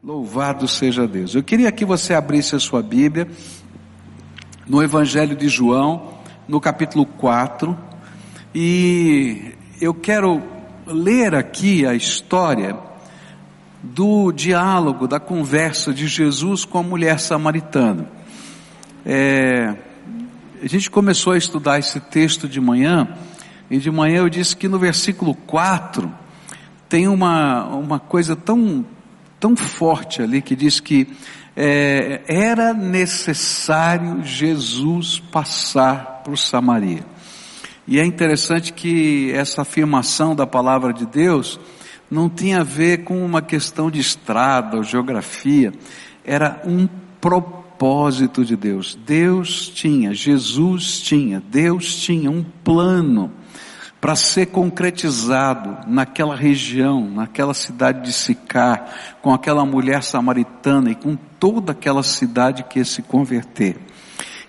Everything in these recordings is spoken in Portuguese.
Louvado seja Deus. Eu queria que você abrisse a sua Bíblia no Evangelho de João, no capítulo 4, e eu quero ler aqui a história do diálogo, da conversa de Jesus com a mulher samaritana. É, a gente começou a estudar esse texto de manhã, e de manhã eu disse que no versículo 4 tem uma, uma coisa tão tão forte ali que diz que é, era necessário Jesus passar por Samaria. E é interessante que essa afirmação da palavra de Deus não tinha a ver com uma questão de estrada ou geografia, era um propósito de Deus. Deus tinha, Jesus tinha, Deus tinha um plano para ser concretizado naquela região, naquela cidade de Sicar, com aquela mulher samaritana e com toda aquela cidade que ia se converter.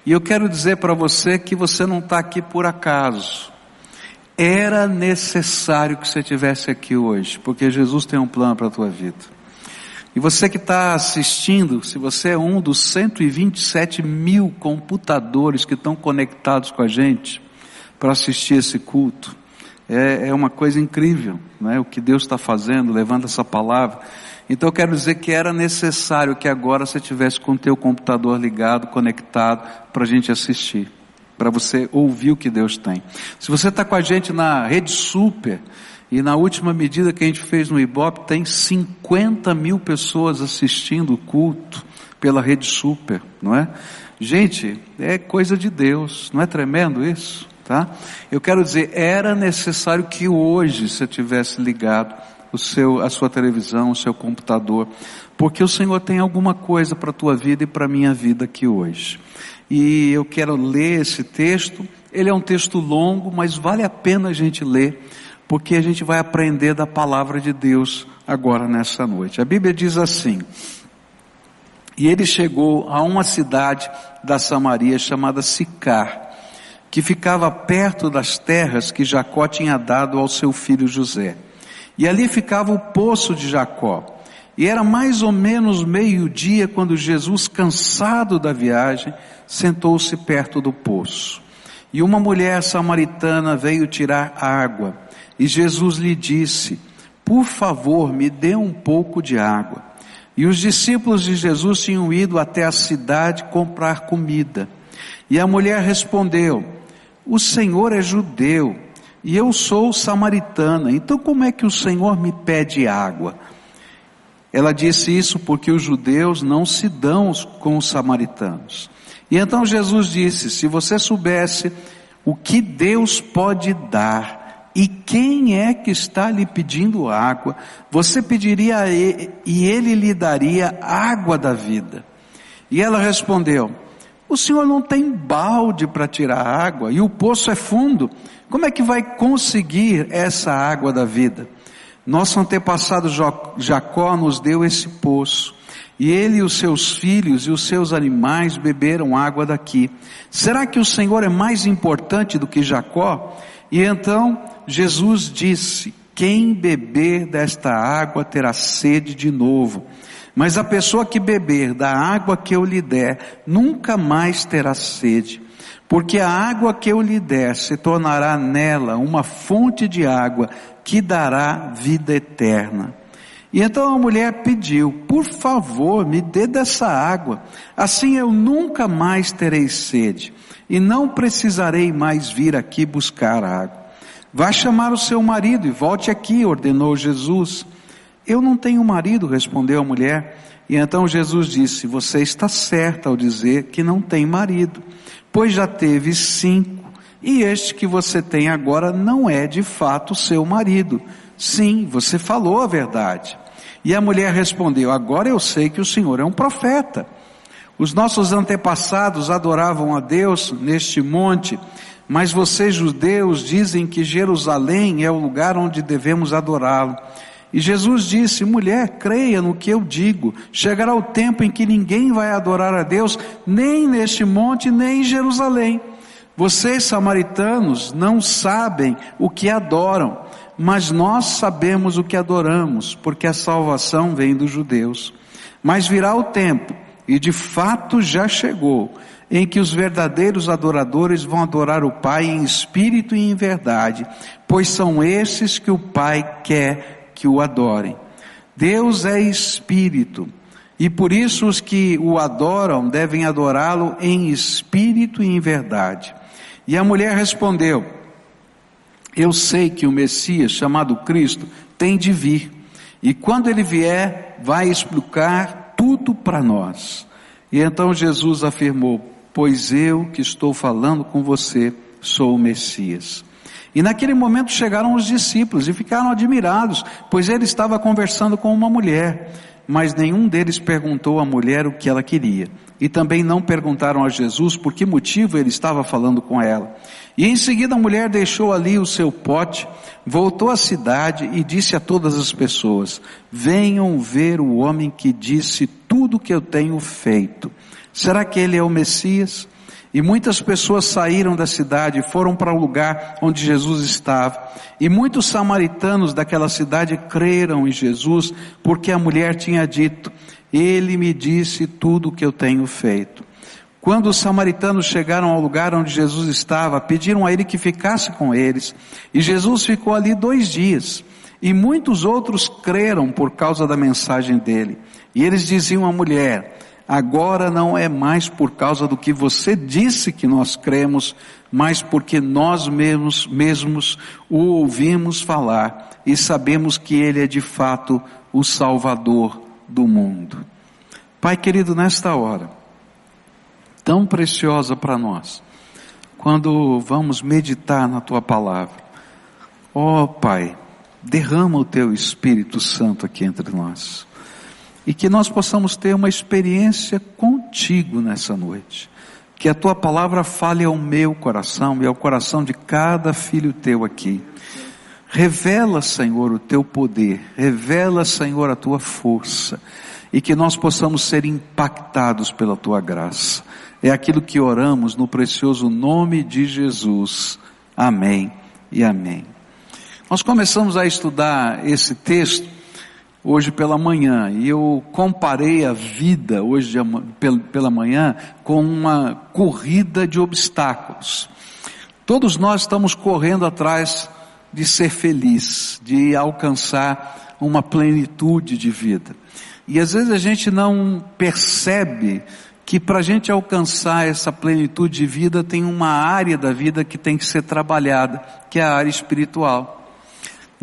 E eu quero dizer para você que você não está aqui por acaso. Era necessário que você estivesse aqui hoje, porque Jesus tem um plano para a tua vida. E você que está assistindo, se você é um dos 127 mil computadores que estão conectados com a gente para assistir esse culto, é, é uma coisa incrível, é? o que Deus está fazendo, levando essa palavra. Então eu quero dizer que era necessário que agora você tivesse com o teu computador ligado, conectado, para a gente assistir, para você ouvir o que Deus tem. Se você está com a gente na rede super, e na última medida que a gente fez no Ibope, tem 50 mil pessoas assistindo o culto pela rede super, não é? Gente, é coisa de Deus, não é tremendo isso? Tá? Eu quero dizer, era necessário que hoje você tivesse ligado o seu, a sua televisão, o seu computador, porque o Senhor tem alguma coisa para a tua vida e para a minha vida aqui hoje. E eu quero ler esse texto, ele é um texto longo, mas vale a pena a gente ler, porque a gente vai aprender da palavra de Deus agora nessa noite. A Bíblia diz assim, e ele chegou a uma cidade da Samaria chamada Sicar, que ficava perto das terras que Jacó tinha dado ao seu filho José. E ali ficava o poço de Jacó. E era mais ou menos meio-dia quando Jesus, cansado da viagem, sentou-se perto do poço. E uma mulher samaritana veio tirar água. E Jesus lhe disse: Por favor, me dê um pouco de água. E os discípulos de Jesus tinham ido até a cidade comprar comida. E a mulher respondeu: o Senhor é judeu e eu sou samaritana, então como é que o Senhor me pede água? Ela disse isso porque os judeus não se dão com os samaritanos. E então Jesus disse: se você soubesse o que Deus pode dar e quem é que está lhe pedindo água, você pediria a ele e ele lhe daria água da vida. E ela respondeu: o senhor não tem balde para tirar água e o poço é fundo. Como é que vai conseguir essa água da vida? Nosso antepassado Jacó nos deu esse poço. E ele e os seus filhos e os seus animais beberam água daqui. Será que o Senhor é mais importante do que Jacó? E então Jesus disse: Quem beber desta água terá sede de novo. Mas a pessoa que beber da água que eu lhe der, nunca mais terá sede, porque a água que eu lhe der se tornará nela uma fonte de água que dará vida eterna. E então a mulher pediu, por favor, me dê dessa água, assim eu nunca mais terei sede, e não precisarei mais vir aqui buscar água. Vá chamar o seu marido e volte aqui, ordenou Jesus. Eu não tenho marido, respondeu a mulher. E então Jesus disse: Você está certa ao dizer que não tem marido, pois já teve cinco, e este que você tem agora não é de fato seu marido. Sim, você falou a verdade. E a mulher respondeu: Agora eu sei que o Senhor é um profeta. Os nossos antepassados adoravam a Deus neste monte, mas vocês judeus dizem que Jerusalém é o lugar onde devemos adorá-lo. E Jesus disse: mulher, creia no que eu digo. Chegará o tempo em que ninguém vai adorar a Deus, nem neste monte, nem em Jerusalém. Vocês, samaritanos, não sabem o que adoram, mas nós sabemos o que adoramos, porque a salvação vem dos judeus. Mas virá o tempo, e de fato já chegou, em que os verdadeiros adoradores vão adorar o Pai em espírito e em verdade, pois são esses que o Pai quer que o adorem. Deus é espírito, e por isso os que o adoram devem adorá-lo em espírito e em verdade. E a mulher respondeu: Eu sei que o Messias, chamado Cristo, tem de vir, e quando ele vier, vai explicar tudo para nós. E então Jesus afirmou: pois eu que estou falando com você sou o Messias. E naquele momento chegaram os discípulos e ficaram admirados, pois ele estava conversando com uma mulher, mas nenhum deles perguntou à mulher o que ela queria. E também não perguntaram a Jesus por que motivo ele estava falando com ela. E em seguida a mulher deixou ali o seu pote, voltou à cidade e disse a todas as pessoas: Venham ver o homem que disse tudo o que eu tenho feito. Será que ele é o Messias? E muitas pessoas saíram da cidade e foram para o lugar onde Jesus estava. E muitos samaritanos daquela cidade creram em Jesus, porque a mulher tinha dito, ele me disse tudo o que eu tenho feito. Quando os samaritanos chegaram ao lugar onde Jesus estava, pediram a ele que ficasse com eles. E Jesus ficou ali dois dias. E muitos outros creram por causa da mensagem dele. E eles diziam à mulher, agora não é mais por causa do que você disse que nós cremos, mas porque nós mesmos, mesmos o ouvimos falar e sabemos que Ele é de fato o Salvador do mundo. Pai querido, nesta hora, tão preciosa para nós, quando vamos meditar na Tua palavra, ó oh, Pai, derrama o Teu Espírito Santo aqui entre nós e que nós possamos ter uma experiência contigo nessa noite. Que a tua palavra fale ao meu coração e ao coração de cada filho teu aqui. Revela, Senhor, o teu poder, revela, Senhor, a tua força e que nós possamos ser impactados pela tua graça. É aquilo que oramos no precioso nome de Jesus. Amém e amém. Nós começamos a estudar esse texto hoje pela manhã e eu comparei a vida hoje pela manhã com uma corrida de obstáculos. Todos nós estamos correndo atrás de ser feliz, de alcançar uma plenitude de vida. E às vezes a gente não percebe que para a gente alcançar essa plenitude de vida tem uma área da vida que tem que ser trabalhada, que é a área espiritual.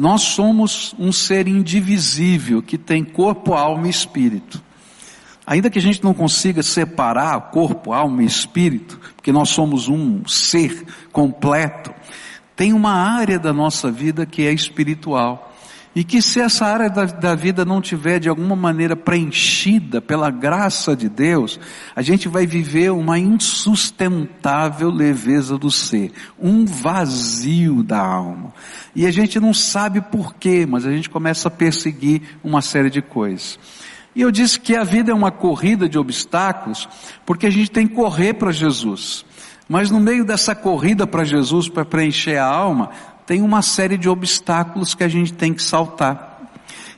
Nós somos um ser indivisível que tem corpo, alma e espírito. Ainda que a gente não consiga separar corpo, alma e espírito, porque nós somos um ser completo, tem uma área da nossa vida que é espiritual. E que se essa área da, da, vida não tiver de alguma maneira preenchida pela graça de Deus, a gente vai viver uma insustentável leveza do ser, um vazio da alma. E a gente não sabe porquê, mas a gente começa a perseguir uma série de coisas. E eu disse que a vida é uma corrida de obstáculos, porque a gente tem que correr para Jesus. Mas no meio dessa corrida para Jesus, para preencher a alma, tem uma série de obstáculos que a gente tem que saltar.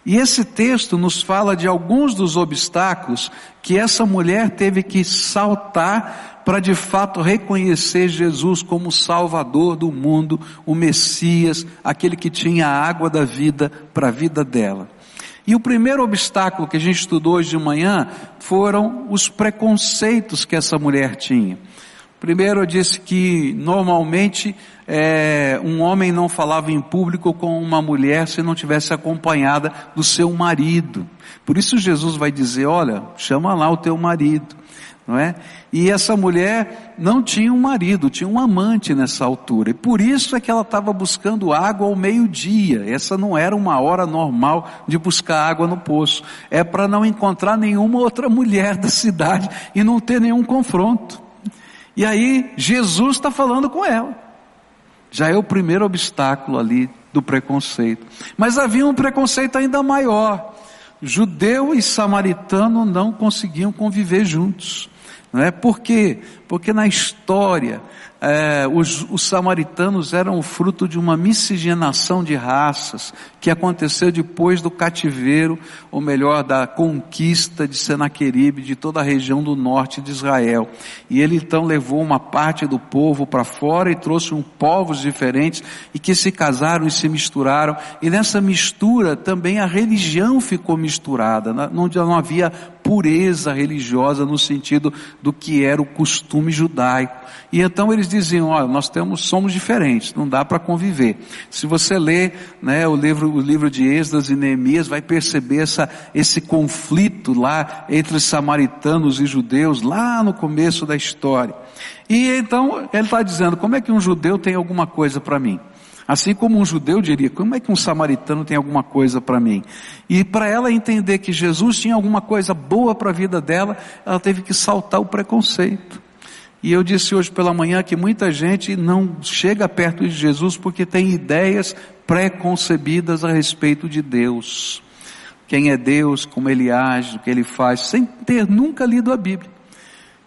E esse texto nos fala de alguns dos obstáculos que essa mulher teve que saltar para de fato reconhecer Jesus como Salvador do mundo, o Messias, aquele que tinha a água da vida para a vida dela. E o primeiro obstáculo que a gente estudou hoje de manhã foram os preconceitos que essa mulher tinha. Primeiro eu disse que normalmente é, um homem não falava em público com uma mulher se não tivesse acompanhada do seu marido. Por isso Jesus vai dizer, olha, chama lá o teu marido, não é? E essa mulher não tinha um marido, tinha um amante nessa altura. E por isso é que ela estava buscando água ao meio-dia. Essa não era uma hora normal de buscar água no poço. É para não encontrar nenhuma outra mulher da cidade e não ter nenhum confronto. E aí Jesus está falando com ela. Já é o primeiro obstáculo ali do preconceito. Mas havia um preconceito ainda maior. Judeu e samaritano não conseguiam conviver juntos. Não é? Por quê? Porque na história é, os, os, samaritanos eram o fruto de uma miscigenação de raças que aconteceu depois do cativeiro, ou melhor, da conquista de Senaqueribe de toda a região do norte de Israel. E ele então levou uma parte do povo para fora e trouxe um povos diferentes e que se casaram e se misturaram. E nessa mistura também a religião ficou misturada, não, não havia pureza religiosa no sentido do que era o costume judaico. E então eles diziam, olha, nós temos, somos diferentes, não dá para conviver. Se você lê, né, o livro, o livro de Esdras e Neemias, vai perceber essa, esse conflito lá entre samaritanos e judeus, lá no começo da história. E então ele está dizendo, como é que um judeu tem alguma coisa para mim? Assim como um judeu diria, como é que um samaritano tem alguma coisa para mim? E para ela entender que Jesus tinha alguma coisa boa para a vida dela, ela teve que saltar o preconceito. E eu disse hoje pela manhã que muita gente não chega perto de Jesus porque tem ideias pré-concebidas a respeito de Deus. Quem é Deus, como Ele age, o que Ele faz, sem ter nunca lido a Bíblia.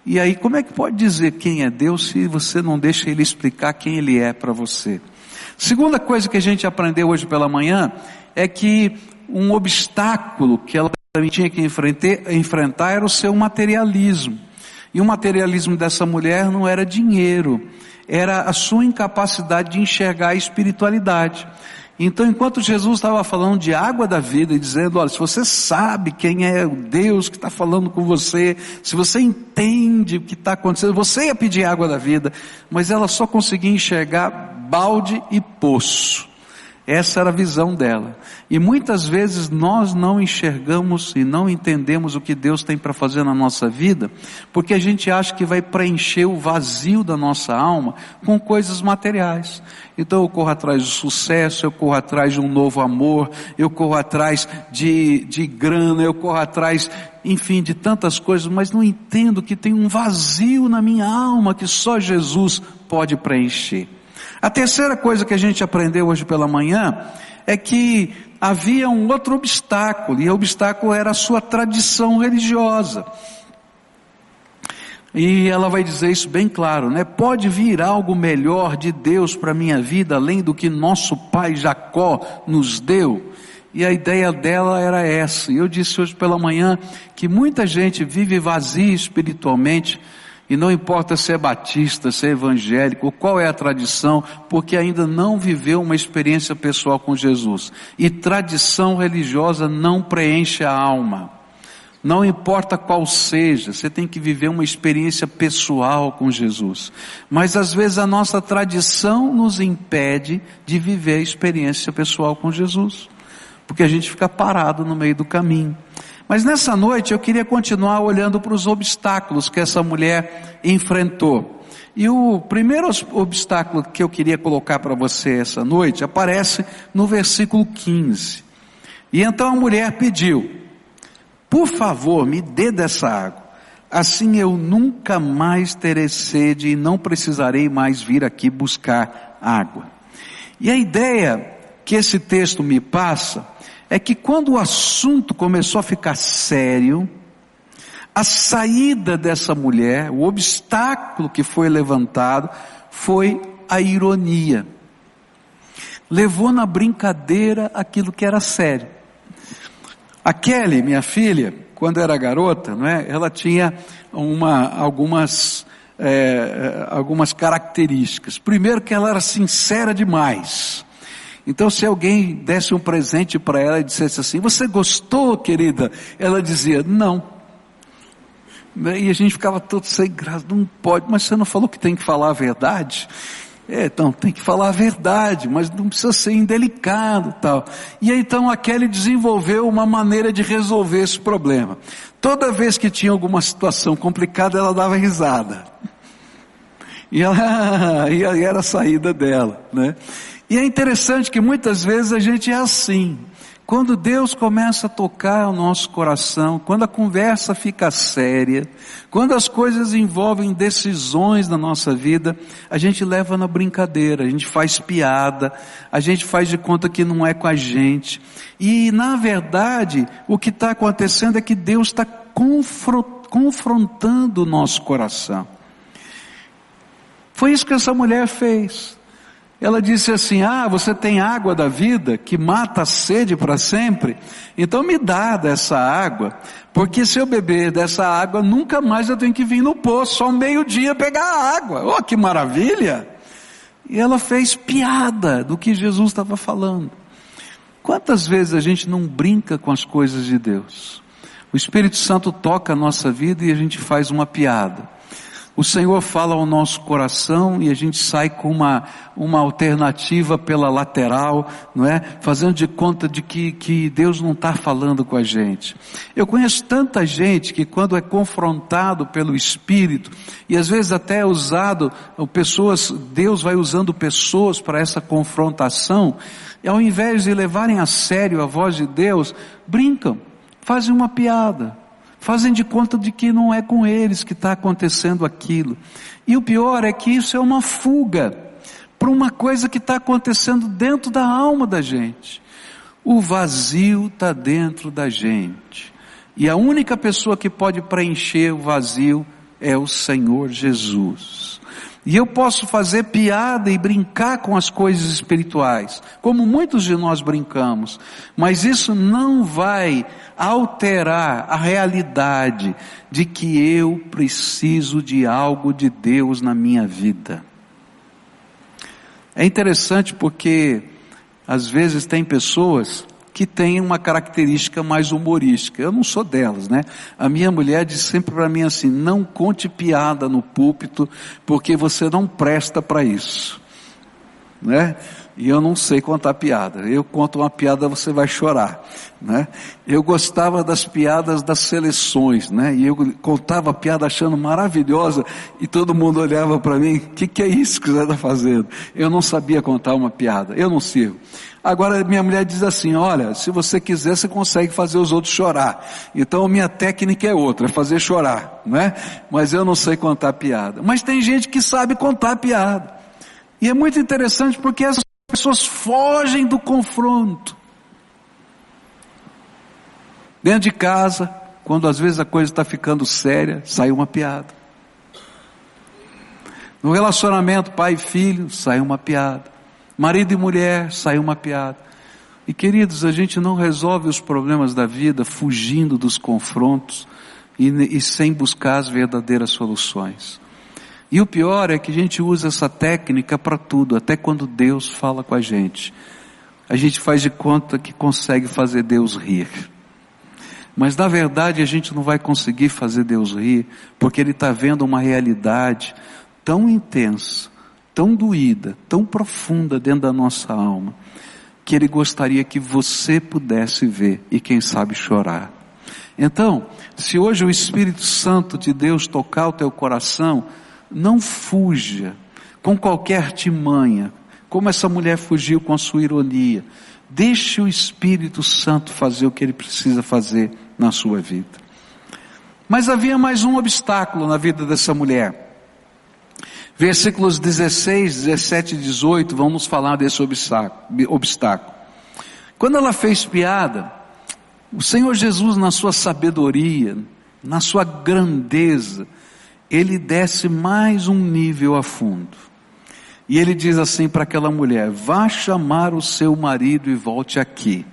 E aí, como é que pode dizer quem é Deus se você não deixa Ele explicar quem Ele é para você? Segunda coisa que a gente aprendeu hoje pela manhã é que um obstáculo que ela também tinha que enfrentar era o seu materialismo. E o materialismo dessa mulher não era dinheiro, era a sua incapacidade de enxergar a espiritualidade. Então, enquanto Jesus estava falando de água da vida e dizendo, olha, se você sabe quem é o Deus que está falando com você, se você entende o que está acontecendo, você ia pedir água da vida, mas ela só conseguia enxergar balde e poço. Essa era a visão dela. E muitas vezes nós não enxergamos e não entendemos o que Deus tem para fazer na nossa vida, porque a gente acha que vai preencher o vazio da nossa alma com coisas materiais. Então eu corro atrás do sucesso, eu corro atrás de um novo amor, eu corro atrás de, de grana, eu corro atrás, enfim, de tantas coisas, mas não entendo que tem um vazio na minha alma que só Jesus pode preencher. A terceira coisa que a gente aprendeu hoje pela manhã é que havia um outro obstáculo, e o obstáculo era a sua tradição religiosa. E ela vai dizer isso bem claro, né? Pode vir algo melhor de Deus para minha vida, além do que nosso pai Jacó nos deu. E a ideia dela era essa. Eu disse hoje pela manhã que muita gente vive vazia espiritualmente, e não importa se é batista, se é evangélico, qual é a tradição, porque ainda não viveu uma experiência pessoal com Jesus. E tradição religiosa não preenche a alma. Não importa qual seja, você tem que viver uma experiência pessoal com Jesus. Mas às vezes a nossa tradição nos impede de viver a experiência pessoal com Jesus. Porque a gente fica parado no meio do caminho. Mas nessa noite eu queria continuar olhando para os obstáculos que essa mulher enfrentou. E o primeiro obstáculo que eu queria colocar para você essa noite aparece no versículo 15. E então a mulher pediu: Por favor, me dê dessa água. Assim eu nunca mais terei sede e não precisarei mais vir aqui buscar água. E a ideia que esse texto me passa é que quando o assunto começou a ficar sério, a saída dessa mulher, o obstáculo que foi levantado, foi a ironia. Levou na brincadeira aquilo que era sério. A Kelly, minha filha, quando era garota, não é? Ela tinha uma, algumas, é, algumas características. Primeiro que ela era sincera demais. Então, se alguém desse um presente para ela e dissesse assim: Você gostou, querida? Ela dizia: Não. E a gente ficava todo sem graça, não pode, mas você não falou que tem que falar a verdade? É, então tem que falar a verdade, mas não precisa ser indelicado tal. E aí, então a Kelly desenvolveu uma maneira de resolver esse problema. Toda vez que tinha alguma situação complicada, ela dava risada. E ela, e era a saída dela, né? E é interessante que muitas vezes a gente é assim. Quando Deus começa a tocar o nosso coração, quando a conversa fica séria, quando as coisas envolvem decisões na nossa vida, a gente leva na brincadeira, a gente faz piada, a gente faz de conta que não é com a gente. E na verdade, o que está acontecendo é que Deus está confrontando o nosso coração. Foi isso que essa mulher fez. Ela disse assim: Ah, você tem água da vida que mata a sede para sempre? Então me dá dessa água, porque se eu beber dessa água, nunca mais eu tenho que vir no poço, só meio-dia pegar a água. Oh, que maravilha! E ela fez piada do que Jesus estava falando. Quantas vezes a gente não brinca com as coisas de Deus? O Espírito Santo toca a nossa vida e a gente faz uma piada. O Senhor fala ao nosso coração e a gente sai com uma, uma alternativa pela lateral, não é? Fazendo de conta de que, que Deus não está falando com a gente. Eu conheço tanta gente que quando é confrontado pelo Espírito, e às vezes até é usado, pessoas, Deus vai usando pessoas para essa confrontação, e ao invés de levarem a sério a voz de Deus, brincam, fazem uma piada fazem de conta de que não é com eles que está acontecendo aquilo. E o pior é que isso é uma fuga para uma coisa que está acontecendo dentro da alma da gente. O vazio está dentro da gente. E a única pessoa que pode preencher o vazio é o Senhor Jesus. E eu posso fazer piada e brincar com as coisas espirituais, como muitos de nós brincamos, mas isso não vai alterar a realidade de que eu preciso de algo de Deus na minha vida. É interessante porque às vezes tem pessoas que têm uma característica mais humorística. Eu não sou delas, né? A minha mulher diz sempre para mim assim: não conte piada no púlpito, porque você não presta para isso, né? E eu não sei contar piada. Eu conto uma piada, você vai chorar, né? Eu gostava das piadas das seleções, né? E eu contava a piada achando maravilhosa e todo mundo olhava para mim, o que, que é isso que você está fazendo? Eu não sabia contar uma piada, eu não sirvo. Agora minha mulher diz assim, olha, se você quiser você consegue fazer os outros chorar. Então minha técnica é outra, é fazer chorar, né? Mas eu não sei contar piada. Mas tem gente que sabe contar piada. E é muito interessante porque essas pessoas fogem do confronto. Dentro de casa, quando às vezes a coisa está ficando séria, sai uma piada. No relacionamento pai e filho, sai uma piada. Marido e mulher, sai uma piada. E queridos, a gente não resolve os problemas da vida fugindo dos confrontos e, e sem buscar as verdadeiras soluções. E o pior é que a gente usa essa técnica para tudo, até quando Deus fala com a gente. A gente faz de conta que consegue fazer Deus rir. Mas na verdade a gente não vai conseguir fazer Deus rir, porque Ele está vendo uma realidade tão intensa, tão doída, tão profunda dentro da nossa alma, que Ele gostaria que você pudesse ver e quem sabe chorar. Então, se hoje o Espírito Santo de Deus tocar o teu coração, não fuja com qualquer artimanha, como essa mulher fugiu com a sua ironia. Deixe o Espírito Santo fazer o que ele precisa fazer na sua vida. Mas havia mais um obstáculo na vida dessa mulher. Versículos 16, 17 e 18, vamos falar desse obstáculo. Quando ela fez piada, o Senhor Jesus, na sua sabedoria, na sua grandeza, ele desce mais um nível a fundo. E ele diz assim para aquela mulher: vá chamar o seu marido e volte aqui.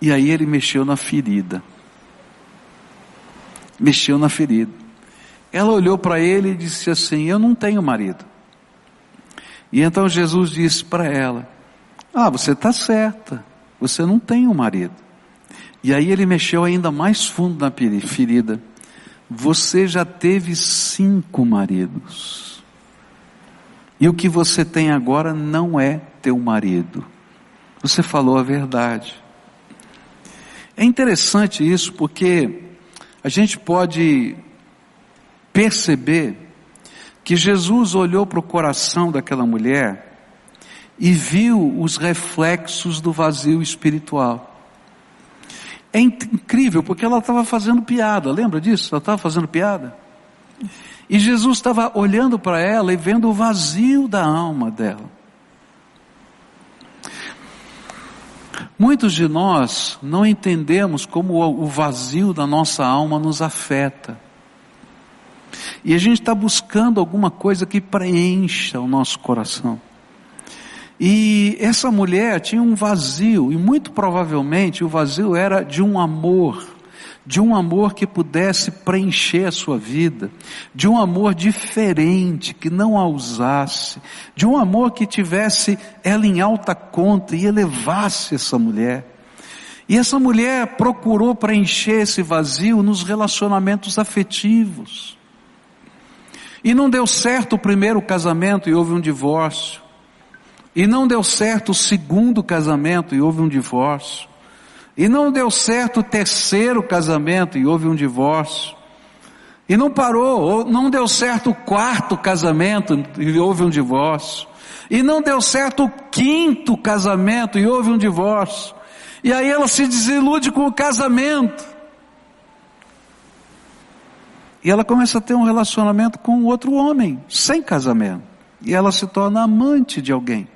E aí ele mexeu na ferida. Mexeu na ferida. Ela olhou para ele e disse assim: Eu não tenho marido. E então Jesus disse para ela: Ah, você está certa, você não tem um marido. E aí ele mexeu ainda mais fundo na ferida. Você já teve cinco maridos. E o que você tem agora não é teu marido. Você falou a verdade. É interessante isso porque a gente pode perceber que Jesus olhou para o coração daquela mulher e viu os reflexos do vazio espiritual. É incrível, porque ela estava fazendo piada, lembra disso? Ela estava fazendo piada. E Jesus estava olhando para ela e vendo o vazio da alma dela. Muitos de nós não entendemos como o vazio da nossa alma nos afeta. E a gente está buscando alguma coisa que preencha o nosso coração. E essa mulher tinha um vazio, e muito provavelmente o vazio era de um amor, de um amor que pudesse preencher a sua vida, de um amor diferente, que não a usasse, de um amor que tivesse ela em alta conta e elevasse essa mulher. E essa mulher procurou preencher esse vazio nos relacionamentos afetivos. E não deu certo o primeiro casamento e houve um divórcio. E não deu certo o segundo casamento e houve um divórcio. E não deu certo o terceiro casamento e houve um divórcio. E não parou, não deu certo o quarto casamento e houve um divórcio. E não deu certo o quinto casamento e houve um divórcio. E aí ela se desilude com o casamento. E ela começa a ter um relacionamento com outro homem, sem casamento. E ela se torna amante de alguém.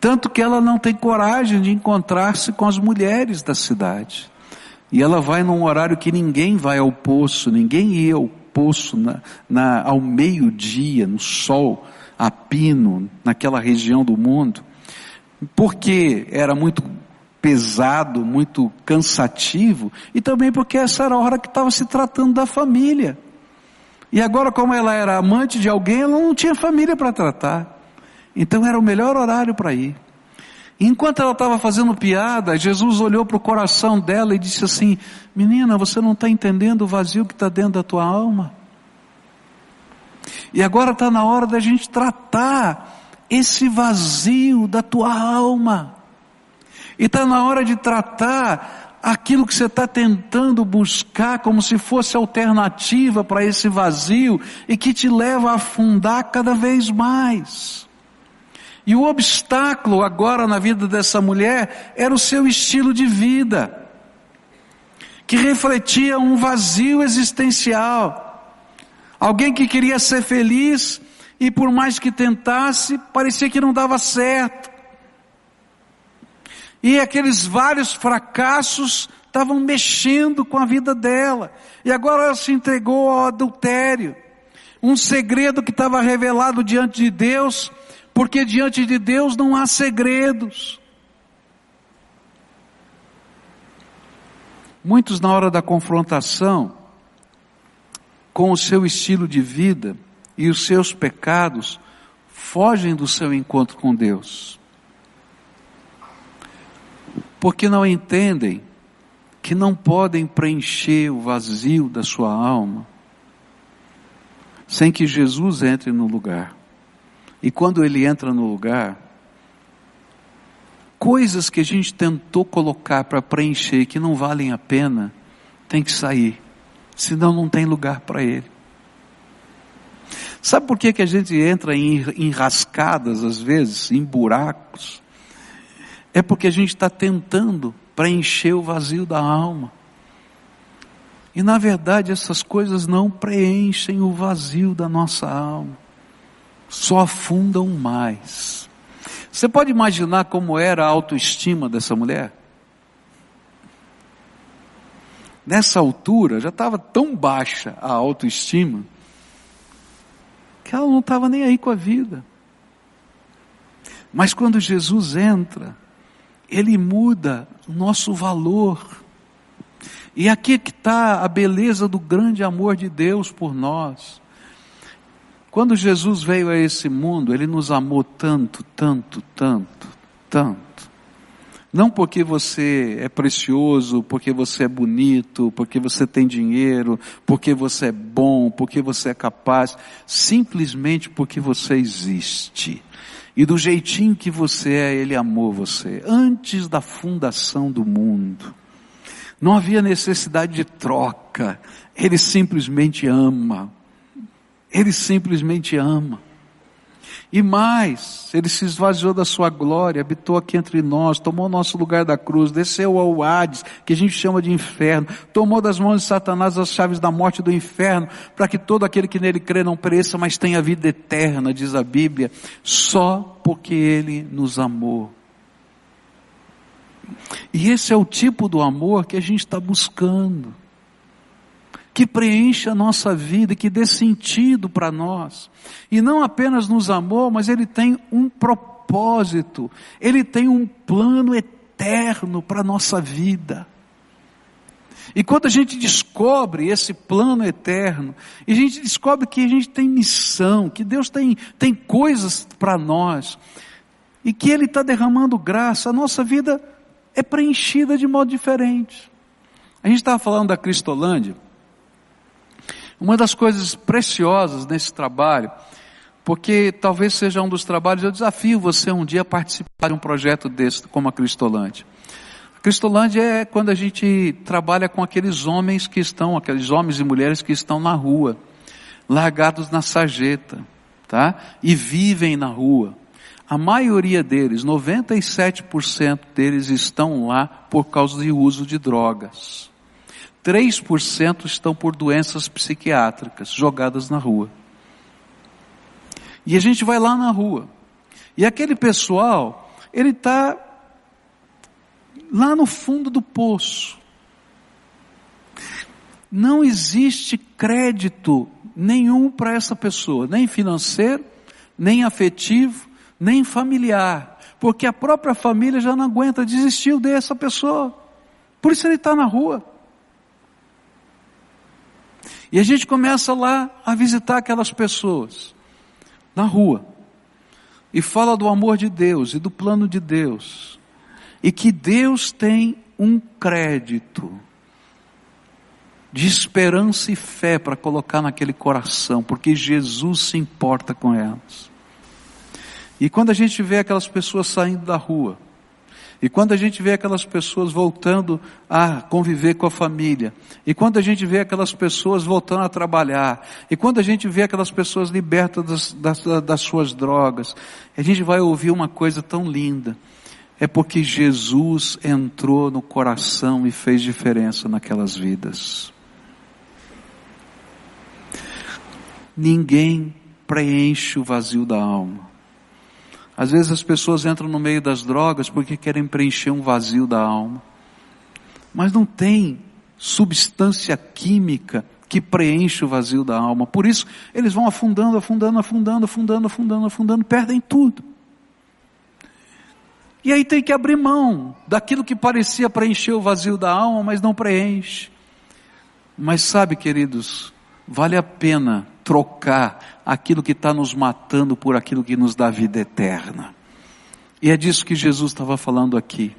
Tanto que ela não tem coragem de encontrar-se com as mulheres da cidade. E ela vai num horário que ninguém vai ao poço, ninguém ia ao poço na, na, ao meio-dia, no sol, a pino, naquela região do mundo, porque era muito pesado, muito cansativo, e também porque essa era a hora que estava se tratando da família. E agora, como ela era amante de alguém, ela não tinha família para tratar. Então era o melhor horário para ir. Enquanto ela estava fazendo piada, Jesus olhou para o coração dela e disse assim: Menina, você não está entendendo o vazio que está dentro da tua alma? E agora está na hora da gente tratar esse vazio da tua alma. E está na hora de tratar aquilo que você está tentando buscar como se fosse alternativa para esse vazio e que te leva a afundar cada vez mais. E o obstáculo agora na vida dessa mulher era o seu estilo de vida, que refletia um vazio existencial. Alguém que queria ser feliz e por mais que tentasse, parecia que não dava certo. E aqueles vários fracassos estavam mexendo com a vida dela. E agora ela se entregou ao adultério. Um segredo que estava revelado diante de Deus porque diante de Deus não há segredos. Muitos, na hora da confrontação com o seu estilo de vida e os seus pecados, fogem do seu encontro com Deus. Porque não entendem que não podem preencher o vazio da sua alma sem que Jesus entre no lugar. E quando ele entra no lugar, coisas que a gente tentou colocar para preencher que não valem a pena, tem que sair. Senão não tem lugar para ele. Sabe por que, que a gente entra em, em rascadas, às vezes, em buracos? É porque a gente está tentando preencher o vazio da alma. E na verdade essas coisas não preenchem o vazio da nossa alma só afundam mais. Você pode imaginar como era a autoestima dessa mulher? Nessa altura já estava tão baixa a autoestima que ela não estava nem aí com a vida. Mas quando Jesus entra, ele muda o nosso valor. E aqui é que está a beleza do grande amor de Deus por nós. Quando Jesus veio a esse mundo, Ele nos amou tanto, tanto, tanto, tanto. Não porque você é precioso, porque você é bonito, porque você tem dinheiro, porque você é bom, porque você é capaz, simplesmente porque você existe. E do jeitinho que você é, Ele amou você, antes da fundação do mundo. Não havia necessidade de troca, Ele simplesmente ama. Ele simplesmente ama. E mais, ele se esvaziou da sua glória, habitou aqui entre nós, tomou o nosso lugar da cruz, desceu ao Hades, que a gente chama de inferno, tomou das mãos de Satanás as chaves da morte do inferno, para que todo aquele que nele crê não pereça, mas tenha vida eterna, diz a Bíblia, só porque ele nos amou. E esse é o tipo do amor que a gente está buscando, que preenche a nossa vida, que dê sentido para nós. E não apenas nos amou, mas ele tem um propósito, ele tem um plano eterno para a nossa vida. E quando a gente descobre esse plano eterno, e a gente descobre que a gente tem missão, que Deus tem, tem coisas para nós, e que Ele está derramando graça, a nossa vida é preenchida de modo diferente. A gente estava falando da Cristolândia. Uma das coisas preciosas nesse trabalho, porque talvez seja um dos trabalhos, eu desafio você um dia a participar de um projeto desse, como a Cristolândia. A Cristolândia é quando a gente trabalha com aqueles homens que estão, aqueles homens e mulheres que estão na rua, largados na sarjeta, tá? E vivem na rua. A maioria deles, 97% deles estão lá por causa de uso de drogas. 3% estão por doenças psiquiátricas jogadas na rua. E a gente vai lá na rua. E aquele pessoal, ele está lá no fundo do poço. Não existe crédito nenhum para essa pessoa, nem financeiro, nem afetivo, nem familiar, porque a própria família já não aguenta, desistiu dessa pessoa. Por isso ele está na rua. E a gente começa lá a visitar aquelas pessoas, na rua, e fala do amor de Deus e do plano de Deus, e que Deus tem um crédito de esperança e fé para colocar naquele coração, porque Jesus se importa com elas. E quando a gente vê aquelas pessoas saindo da rua, e quando a gente vê aquelas pessoas voltando a conviver com a família, e quando a gente vê aquelas pessoas voltando a trabalhar, e quando a gente vê aquelas pessoas libertas das, das, das suas drogas, a gente vai ouvir uma coisa tão linda. É porque Jesus entrou no coração e fez diferença naquelas vidas. Ninguém preenche o vazio da alma. Às vezes as pessoas entram no meio das drogas porque querem preencher um vazio da alma. Mas não tem substância química que preenche o vazio da alma. Por isso, eles vão afundando, afundando, afundando, afundando, afundando, afundando, perdem tudo. E aí tem que abrir mão daquilo que parecia preencher o vazio da alma, mas não preenche. Mas sabe, queridos, vale a pena trocar aquilo que está nos matando por aquilo que nos dá vida eterna. E é disso que Jesus estava falando aqui.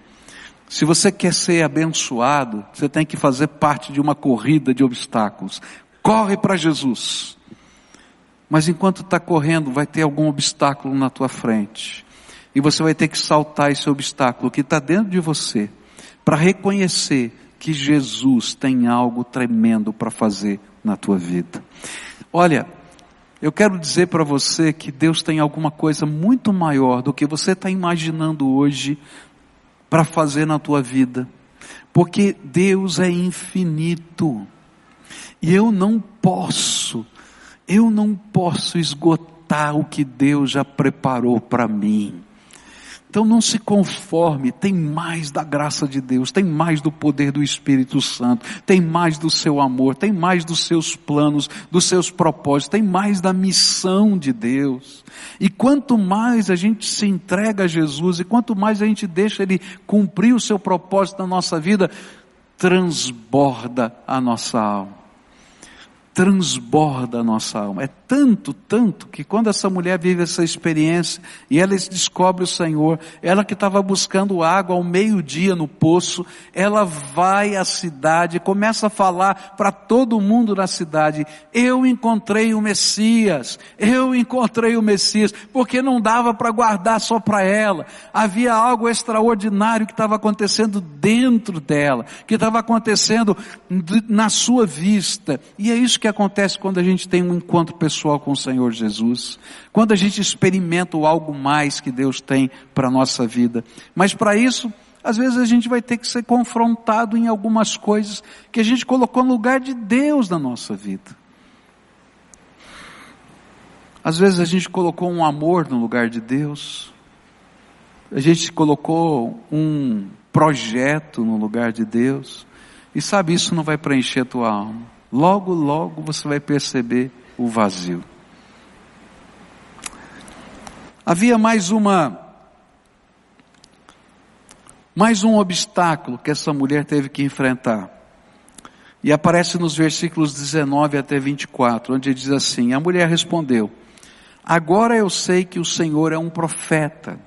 Se você quer ser abençoado, você tem que fazer parte de uma corrida de obstáculos. Corre para Jesus. Mas enquanto está correndo, vai ter algum obstáculo na tua frente. E você vai ter que saltar esse obstáculo que está dentro de você, para reconhecer que Jesus tem algo tremendo para fazer na tua vida. Olha, eu quero dizer para você que Deus tem alguma coisa muito maior do que você está imaginando hoje para fazer na tua vida, porque Deus é infinito e eu não posso, eu não posso esgotar o que Deus já preparou para mim. Então não se conforme, tem mais da graça de Deus, tem mais do poder do Espírito Santo, tem mais do seu amor, tem mais dos seus planos, dos seus propósitos, tem mais da missão de Deus. E quanto mais a gente se entrega a Jesus e quanto mais a gente deixa Ele cumprir o seu propósito na nossa vida, transborda a nossa alma transborda a nossa alma. É tanto, tanto, que quando essa mulher vive essa experiência e ela descobre o Senhor, ela que estava buscando água ao meio-dia no poço, ela vai à cidade, começa a falar para todo mundo na cidade, eu encontrei o Messias, eu encontrei o Messias, porque não dava para guardar só para ela. Havia algo extraordinário que estava acontecendo dentro dela, que estava acontecendo na sua vista. E é isso que que acontece quando a gente tem um encontro pessoal com o Senhor Jesus, quando a gente experimenta o algo mais que Deus tem para a nossa vida. Mas para isso, às vezes a gente vai ter que ser confrontado em algumas coisas que a gente colocou no lugar de Deus na nossa vida. Às vezes a gente colocou um amor no lugar de Deus, a gente colocou um projeto no lugar de Deus. E sabe, isso não vai preencher a tua alma. Logo, logo você vai perceber o vazio. Havia mais uma mais um obstáculo que essa mulher teve que enfrentar. E aparece nos versículos 19 até 24, onde diz assim: A mulher respondeu: Agora eu sei que o Senhor é um profeta.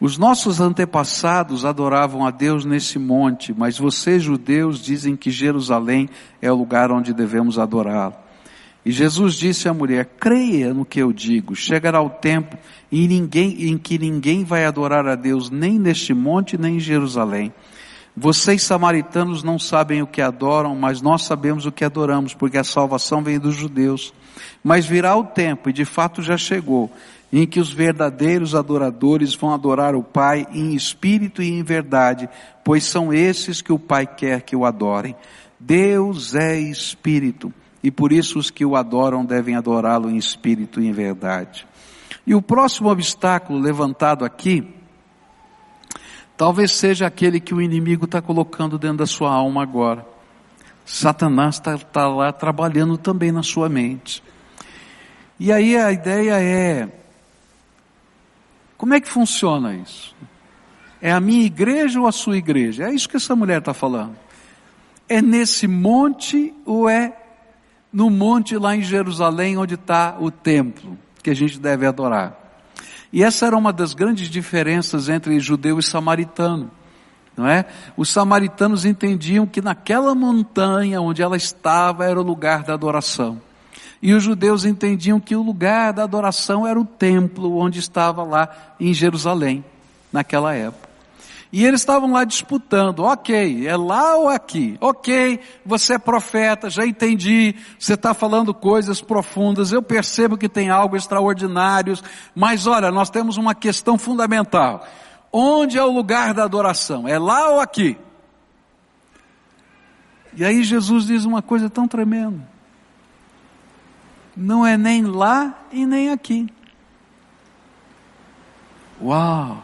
Os nossos antepassados adoravam a Deus nesse monte, mas vocês, judeus, dizem que Jerusalém é o lugar onde devemos adorá-lo. E Jesus disse à mulher: Creia no que eu digo, chegará o tempo em, ninguém, em que ninguém vai adorar a Deus nem neste monte nem em Jerusalém. Vocês samaritanos não sabem o que adoram, mas nós sabemos o que adoramos, porque a salvação vem dos judeus. Mas virá o tempo, e de fato já chegou, em que os verdadeiros adoradores vão adorar o Pai em espírito e em verdade, pois são esses que o Pai quer que o adorem. Deus é espírito, e por isso os que o adoram devem adorá-lo em espírito e em verdade. E o próximo obstáculo levantado aqui, talvez seja aquele que o inimigo está colocando dentro da sua alma agora. Satanás está tá lá trabalhando também na sua mente. E aí a ideia é: como é que funciona isso? É a minha igreja ou a sua igreja? É isso que essa mulher está falando. É nesse monte ou é no monte lá em Jerusalém onde está o templo que a gente deve adorar? E essa era uma das grandes diferenças entre judeu e samaritano não é? Os samaritanos entendiam que naquela montanha onde ela estava era o lugar da adoração. E os judeus entendiam que o lugar da adoração era o templo onde estava lá em Jerusalém, naquela época. E eles estavam lá disputando, ok, é lá ou aqui? Ok, você é profeta, já entendi, você está falando coisas profundas, eu percebo que tem algo extraordinário, mas olha, nós temos uma questão fundamental. Onde é o lugar da adoração? É lá ou aqui? E aí Jesus diz uma coisa tão tremenda. Não é nem lá e nem aqui. Uau!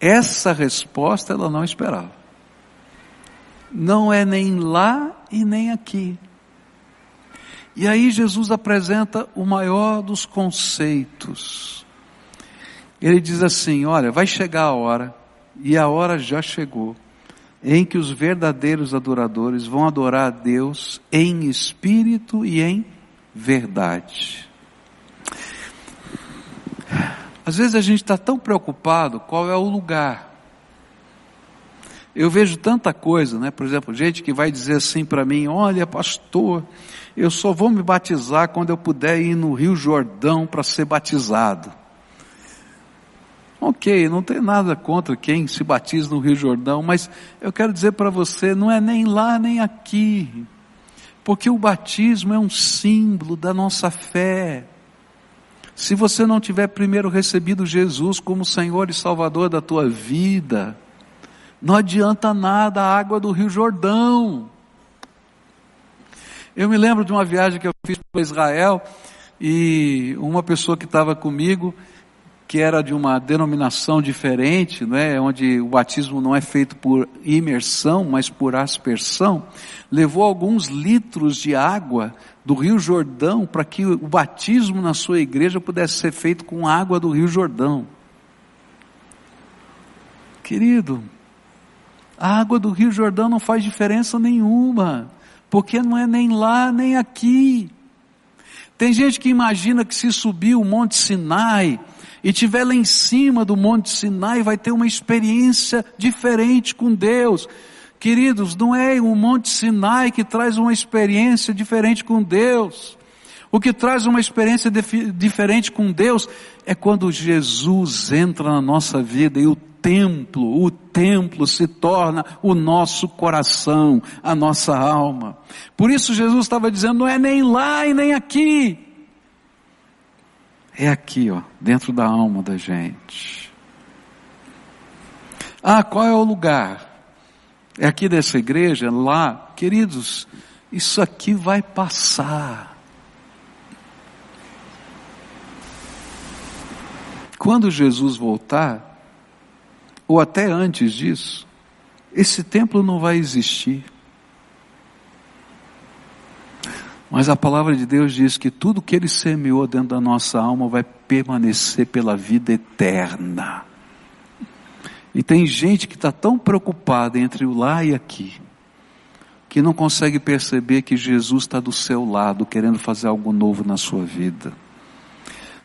Essa resposta ela não esperava. Não é nem lá e nem aqui. E aí Jesus apresenta o maior dos conceitos ele diz assim: Olha, vai chegar a hora, e a hora já chegou, em que os verdadeiros adoradores vão adorar a Deus em espírito e em verdade. Às vezes a gente está tão preocupado qual é o lugar. Eu vejo tanta coisa, né? Por exemplo, gente que vai dizer assim para mim: Olha, pastor, eu só vou me batizar quando eu puder ir no Rio Jordão para ser batizado. Ok, não tem nada contra quem se batiza no Rio Jordão, mas eu quero dizer para você, não é nem lá nem aqui, porque o batismo é um símbolo da nossa fé. Se você não tiver primeiro recebido Jesus como Senhor e Salvador da tua vida, não adianta nada a água do Rio Jordão. Eu me lembro de uma viagem que eu fiz para Israel e uma pessoa que estava comigo, que era de uma denominação diferente, né, onde o batismo não é feito por imersão, mas por aspersão, levou alguns litros de água do Rio Jordão para que o batismo na sua igreja pudesse ser feito com água do Rio Jordão. Querido, a água do Rio Jordão não faz diferença nenhuma, porque não é nem lá nem aqui. Tem gente que imagina que se subir o Monte Sinai, e tiver lá em cima do Monte Sinai, vai ter uma experiência diferente com Deus. Queridos, não é o Monte Sinai que traz uma experiência diferente com Deus. O que traz uma experiência diferente com Deus é quando Jesus entra na nossa vida e o templo, o templo se torna o nosso coração, a nossa alma. Por isso Jesus estava dizendo, não é nem lá e nem aqui, é aqui, ó, dentro da alma da gente. Ah, qual é o lugar? É aqui dessa igreja, lá, queridos, isso aqui vai passar. Quando Jesus voltar, ou até antes disso, esse templo não vai existir. Mas a palavra de Deus diz que tudo que ele semeou dentro da nossa alma vai permanecer pela vida eterna. E tem gente que está tão preocupada entre o lá e aqui, que não consegue perceber que Jesus está do seu lado, querendo fazer algo novo na sua vida.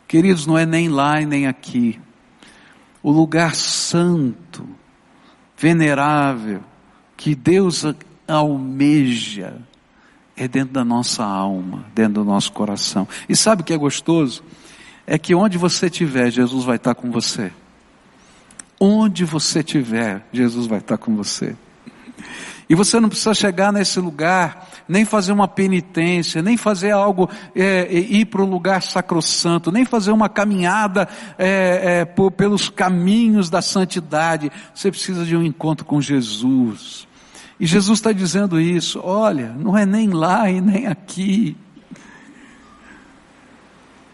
Queridos, não é nem lá e nem aqui. O lugar santo, venerável, que Deus almeja, é dentro da nossa alma, dentro do nosso coração. E sabe o que é gostoso? É que onde você estiver, Jesus vai estar com você. Onde você estiver, Jesus vai estar com você. E você não precisa chegar nesse lugar, nem fazer uma penitência, nem fazer algo, é, é ir para um lugar sacrossanto, nem fazer uma caminhada é, é, por, pelos caminhos da santidade. Você precisa de um encontro com Jesus. E Jesus está dizendo isso, olha, não é nem lá e nem aqui.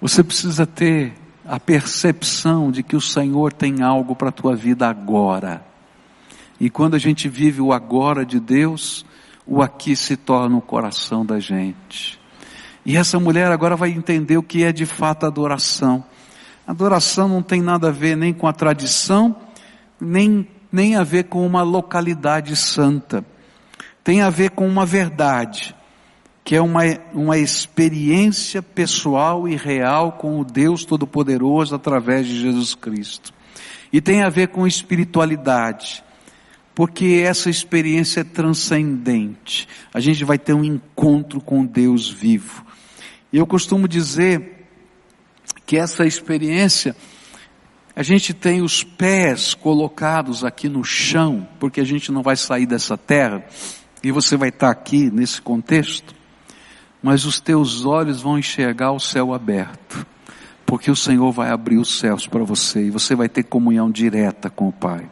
Você precisa ter a percepção de que o Senhor tem algo para a tua vida agora. E quando a gente vive o agora de Deus, o aqui se torna o coração da gente. E essa mulher agora vai entender o que é de fato adoração. Adoração não tem nada a ver nem com a tradição, nem, nem a ver com uma localidade santa tem a ver com uma verdade, que é uma, uma experiência pessoal e real com o Deus Todo-Poderoso através de Jesus Cristo. E tem a ver com espiritualidade, porque essa experiência é transcendente. A gente vai ter um encontro com Deus vivo. E eu costumo dizer que essa experiência, a gente tem os pés colocados aqui no chão, porque a gente não vai sair dessa terra, e você vai estar aqui nesse contexto, mas os teus olhos vão enxergar o céu aberto, porque o Senhor vai abrir os céus para você e você vai ter comunhão direta com o Pai.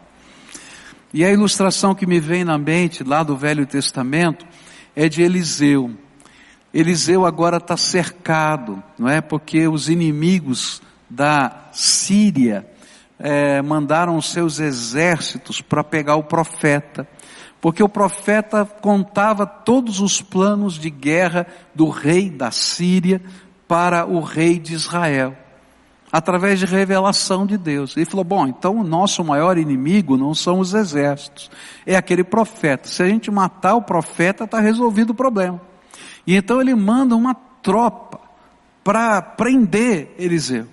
E a ilustração que me vem na mente lá do Velho Testamento é de Eliseu. Eliseu agora está cercado, não é? Porque os inimigos da Síria é, mandaram seus exércitos para pegar o profeta porque o profeta contava todos os planos de guerra do rei da Síria para o rei de Israel, através de revelação de Deus. Ele falou: bom, então o nosso maior inimigo não são os exércitos, é aquele profeta. Se a gente matar o profeta, está resolvido o problema. E então ele manda uma tropa para prender Eliseu.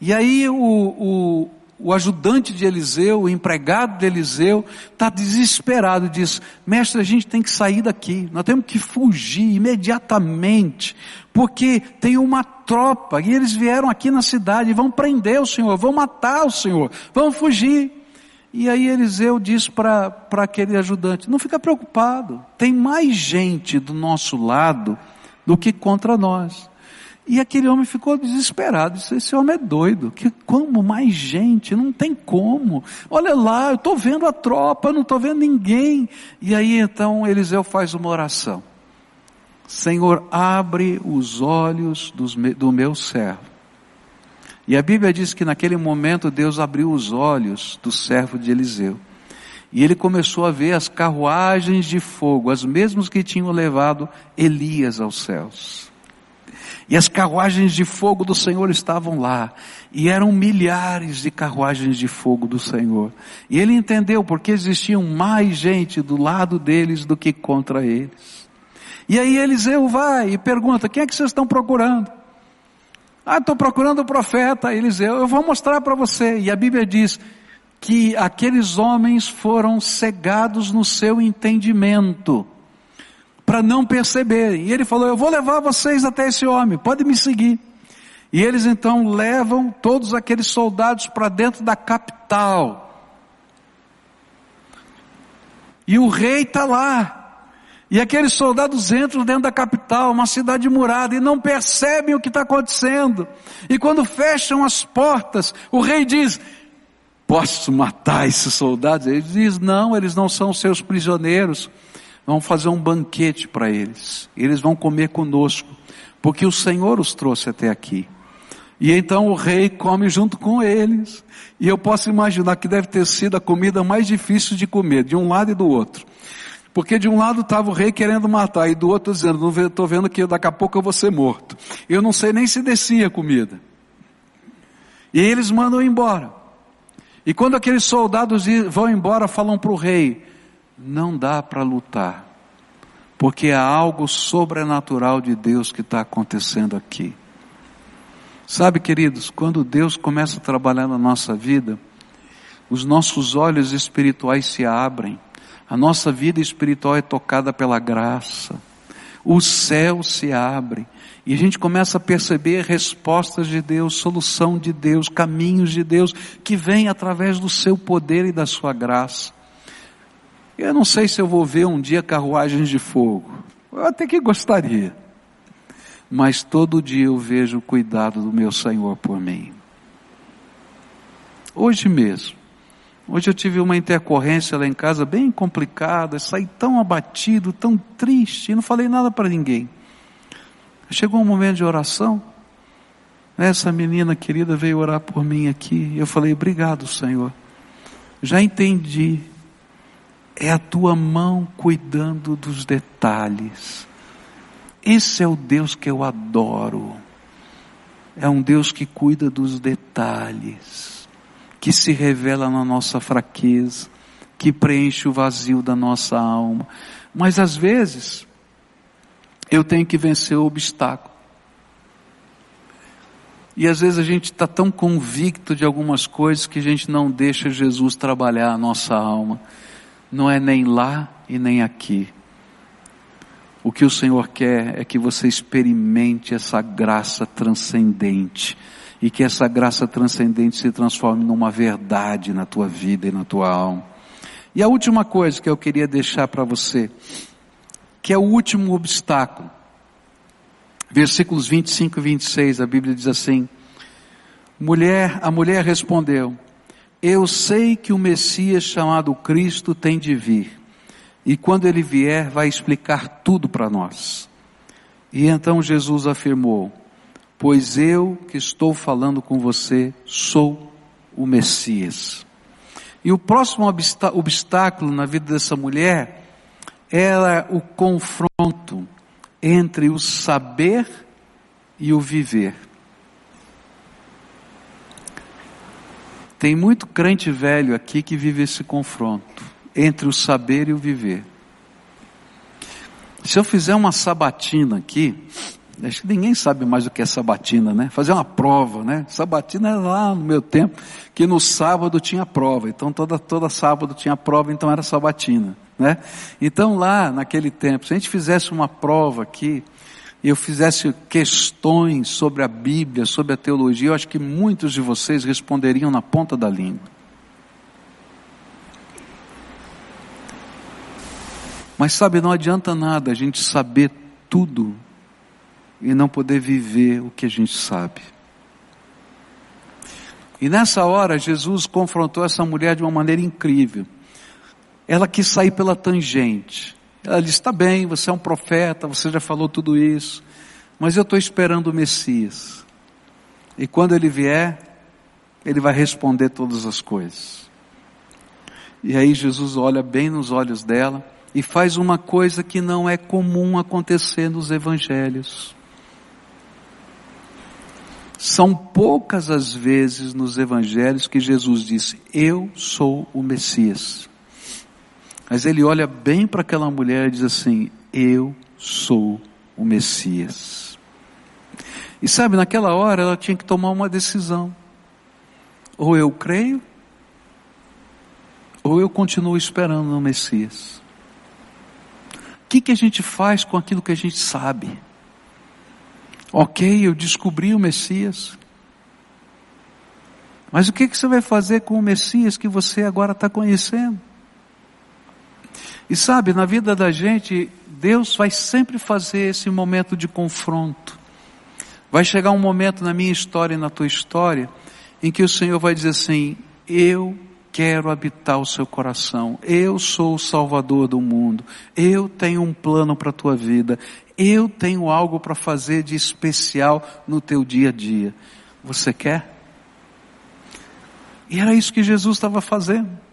E aí o, o, o ajudante de Eliseu, o empregado de Eliseu, está desesperado e diz: Mestre, a gente tem que sair daqui, nós temos que fugir imediatamente, porque tem uma tropa e eles vieram aqui na cidade e vão prender o Senhor, vão matar o Senhor, vão fugir. E aí Eliseu diz para aquele ajudante: Não fica preocupado, tem mais gente do nosso lado do que contra nós. E aquele homem ficou desesperado, disse, esse homem é doido, que como mais gente, não tem como. Olha lá, eu estou vendo a tropa, não estou vendo ninguém. E aí então Eliseu faz uma oração. Senhor, abre os olhos dos, do meu servo. E a Bíblia diz que naquele momento Deus abriu os olhos do servo de Eliseu. E ele começou a ver as carruagens de fogo, as mesmas que tinham levado Elias aos céus. E as carruagens de fogo do Senhor estavam lá. E eram milhares de carruagens de fogo do Senhor. E ele entendeu porque existiam mais gente do lado deles do que contra eles. E aí Eliseu vai e pergunta: quem é que vocês estão procurando? Ah, estou procurando o profeta Eliseu. Eu vou mostrar para você. E a Bíblia diz que aqueles homens foram cegados no seu entendimento para não perceberem. E ele falou: Eu vou levar vocês até esse homem, pode me seguir. E eles então levam todos aqueles soldados para dentro da capital. E o rei está lá. E aqueles soldados entram dentro da capital, uma cidade murada, e não percebem o que está acontecendo. E quando fecham as portas, o rei diz: Posso matar esses soldados? Ele diz: Não, eles não são seus prisioneiros. Vamos fazer um banquete para eles. Eles vão comer conosco, porque o Senhor os trouxe até aqui. E então o rei come junto com eles. E eu posso imaginar que deve ter sido a comida mais difícil de comer, de um lado e do outro. Porque de um lado estava o rei querendo matar, e do outro dizendo, estou vendo que daqui a pouco eu vou ser morto. Eu não sei nem se descia a comida. E eles mandam embora. E quando aqueles soldados vão embora, falam para o rei, não dá para lutar, porque há algo sobrenatural de Deus que está acontecendo aqui. Sabe, queridos, quando Deus começa a trabalhar na nossa vida, os nossos olhos espirituais se abrem, a nossa vida espiritual é tocada pela graça, o céu se abre, e a gente começa a perceber respostas de Deus, solução de Deus, caminhos de Deus, que vêm através do seu poder e da sua graça. Eu não sei se eu vou ver um dia carruagens de fogo, eu até que gostaria. Mas todo dia eu vejo o cuidado do meu Senhor por mim. Hoje mesmo, hoje eu tive uma intercorrência lá em casa bem complicada, saí tão abatido, tão triste, e não falei nada para ninguém. Chegou um momento de oração, essa menina querida veio orar por mim aqui, eu falei, obrigado Senhor, já entendi, é a tua mão cuidando dos detalhes, esse é o Deus que eu adoro. É um Deus que cuida dos detalhes, que se revela na nossa fraqueza, que preenche o vazio da nossa alma. Mas às vezes, eu tenho que vencer o obstáculo. E às vezes a gente está tão convicto de algumas coisas que a gente não deixa Jesus trabalhar a nossa alma. Não é nem lá e nem aqui. O que o Senhor quer é que você experimente essa graça transcendente e que essa graça transcendente se transforme numa verdade na tua vida e na tua alma. E a última coisa que eu queria deixar para você, que é o último obstáculo. Versículos 25 e 26, a Bíblia diz assim: Mulher, a mulher respondeu: Eu sei que o Messias chamado Cristo tem de vir. E quando ele vier, vai explicar tudo para nós. E então Jesus afirmou: Pois eu que estou falando com você sou o Messias. E o próximo obstáculo na vida dessa mulher era o confronto entre o saber e o viver. Tem muito crente velho aqui que vive esse confronto entre o saber e o viver. Se eu fizer uma sabatina aqui, acho que ninguém sabe mais o que é sabatina, né? Fazer uma prova, né? Sabatina era lá no meu tempo, que no sábado tinha prova, então toda, toda sábado tinha prova, então era sabatina, né? Então lá, naquele tempo, se a gente fizesse uma prova aqui, eu fizesse questões sobre a Bíblia, sobre a teologia, eu acho que muitos de vocês responderiam na ponta da língua. Mas sabe, não adianta nada a gente saber tudo e não poder viver o que a gente sabe. E nessa hora Jesus confrontou essa mulher de uma maneira incrível. Ela quis sair pela tangente. Ela disse: está bem, você é um profeta, você já falou tudo isso, mas eu estou esperando o Messias. E quando ele vier, ele vai responder todas as coisas. E aí Jesus olha bem nos olhos dela e faz uma coisa que não é comum acontecer nos evangelhos. São poucas as vezes nos evangelhos que Jesus disse: Eu sou o Messias. Mas ele olha bem para aquela mulher e diz assim: Eu sou o Messias. E sabe, naquela hora ela tinha que tomar uma decisão. Ou eu creio, ou eu continuo esperando no Messias que, que a gente faz com aquilo que a gente sabe? Ok, eu descobri o Messias. Mas o que, que você vai fazer com o Messias que você agora está conhecendo? E sabe, na vida da gente, Deus vai sempre fazer esse momento de confronto. Vai chegar um momento na minha história e na tua história em que o Senhor vai dizer assim: Eu quero habitar o seu coração. Eu sou o Salvador do mundo. Eu tenho um plano para a tua vida. Eu tenho algo para fazer de especial no teu dia a dia. Você quer? E era isso que Jesus estava fazendo.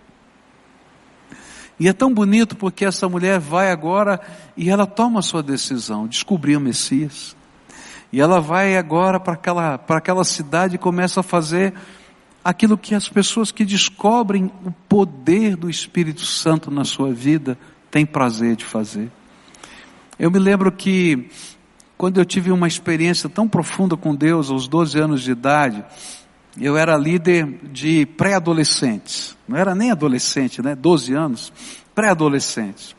E é tão bonito porque essa mulher vai agora e ela toma a sua decisão, descobrir o Messias. E ela vai agora para aquela, para aquela cidade e começa a fazer aquilo que as pessoas que descobrem o poder do Espírito Santo na sua vida têm prazer de fazer. Eu me lembro que quando eu tive uma experiência tão profunda com Deus aos 12 anos de idade, eu era líder de pré-adolescentes. Não era nem adolescente, né? 12 anos. Pré-adolescentes.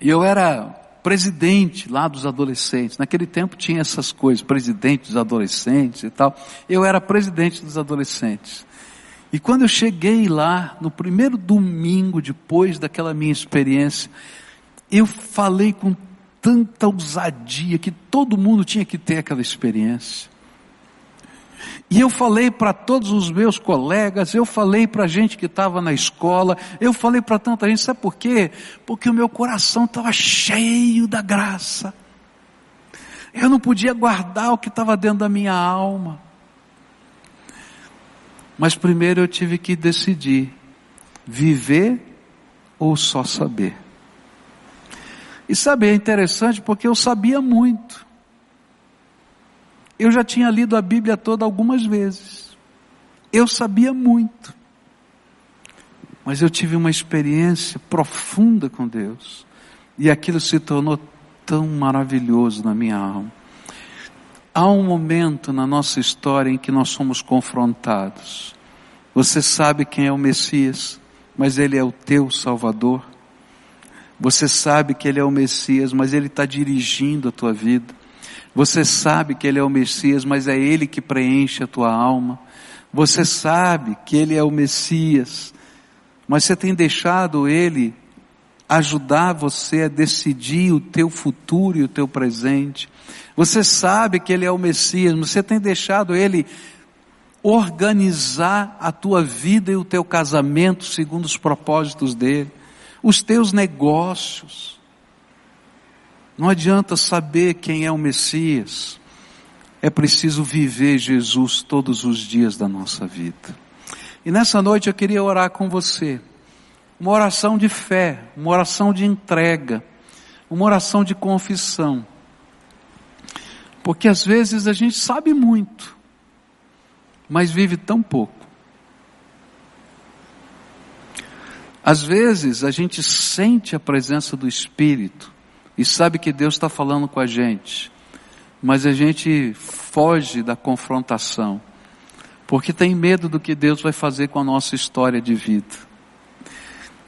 E eu era presidente lá dos adolescentes. Naquele tempo tinha essas coisas, presidente dos adolescentes e tal. Eu era presidente dos adolescentes. E quando eu cheguei lá, no primeiro domingo depois daquela minha experiência, eu falei com tanta ousadia que todo mundo tinha que ter aquela experiência. E eu falei para todos os meus colegas, eu falei para a gente que estava na escola, eu falei para tanta gente, sabe por quê? Porque o meu coração estava cheio da graça. Eu não podia guardar o que estava dentro da minha alma. Mas primeiro eu tive que decidir: viver ou só saber. E sabe, é interessante porque eu sabia muito. Eu já tinha lido a Bíblia toda algumas vezes. Eu sabia muito. Mas eu tive uma experiência profunda com Deus. E aquilo se tornou tão maravilhoso na minha alma. Há um momento na nossa história em que nós somos confrontados. Você sabe quem é o Messias, mas ele é o teu Salvador. Você sabe que ele é o Messias, mas ele está dirigindo a tua vida. Você sabe que Ele é o Messias, mas é Ele que preenche a tua alma. Você sabe que Ele é o Messias, mas você tem deixado Ele ajudar você a decidir o teu futuro e o teu presente. Você sabe que Ele é o Messias, mas você tem deixado Ele organizar a tua vida e o teu casamento segundo os propósitos dele, os teus negócios. Não adianta saber quem é o Messias. É preciso viver Jesus todos os dias da nossa vida. E nessa noite eu queria orar com você. Uma oração de fé, uma oração de entrega, uma oração de confissão. Porque às vezes a gente sabe muito, mas vive tão pouco. Às vezes a gente sente a presença do Espírito, e sabe que Deus está falando com a gente, mas a gente foge da confrontação, porque tem medo do que Deus vai fazer com a nossa história de vida.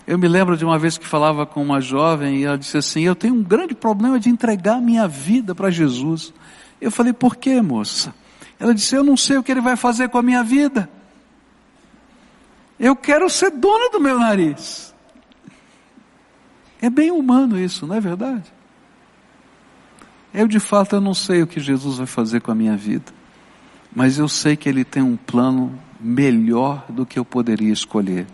Eu me lembro de uma vez que falava com uma jovem e ela disse assim: Eu tenho um grande problema de entregar minha vida para Jesus. Eu falei: Por quê, moça? Ela disse: Eu não sei o que ele vai fazer com a minha vida. Eu quero ser dona do meu nariz. É bem humano isso, não é verdade? Eu de fato eu não sei o que Jesus vai fazer com a minha vida, mas eu sei que Ele tem um plano melhor do que eu poderia escolher,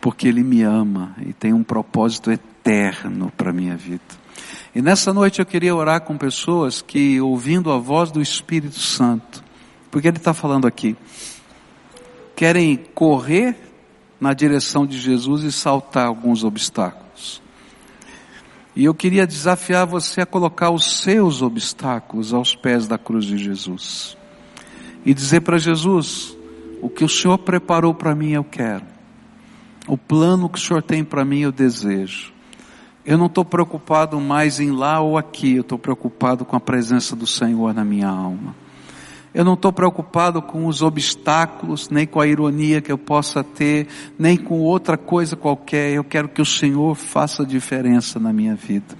porque Ele me ama e tem um propósito eterno para a minha vida. E nessa noite eu queria orar com pessoas que, ouvindo a voz do Espírito Santo, porque Ele está falando aqui, querem correr na direção de Jesus e saltar alguns obstáculos. E eu queria desafiar você a colocar os seus obstáculos aos pés da cruz de Jesus. E dizer para Jesus: o que o Senhor preparou para mim eu quero. O plano que o Senhor tem para mim eu desejo. Eu não estou preocupado mais em lá ou aqui, eu estou preocupado com a presença do Senhor na minha alma. Eu não estou preocupado com os obstáculos, nem com a ironia que eu possa ter, nem com outra coisa qualquer. Eu quero que o Senhor faça diferença na minha vida.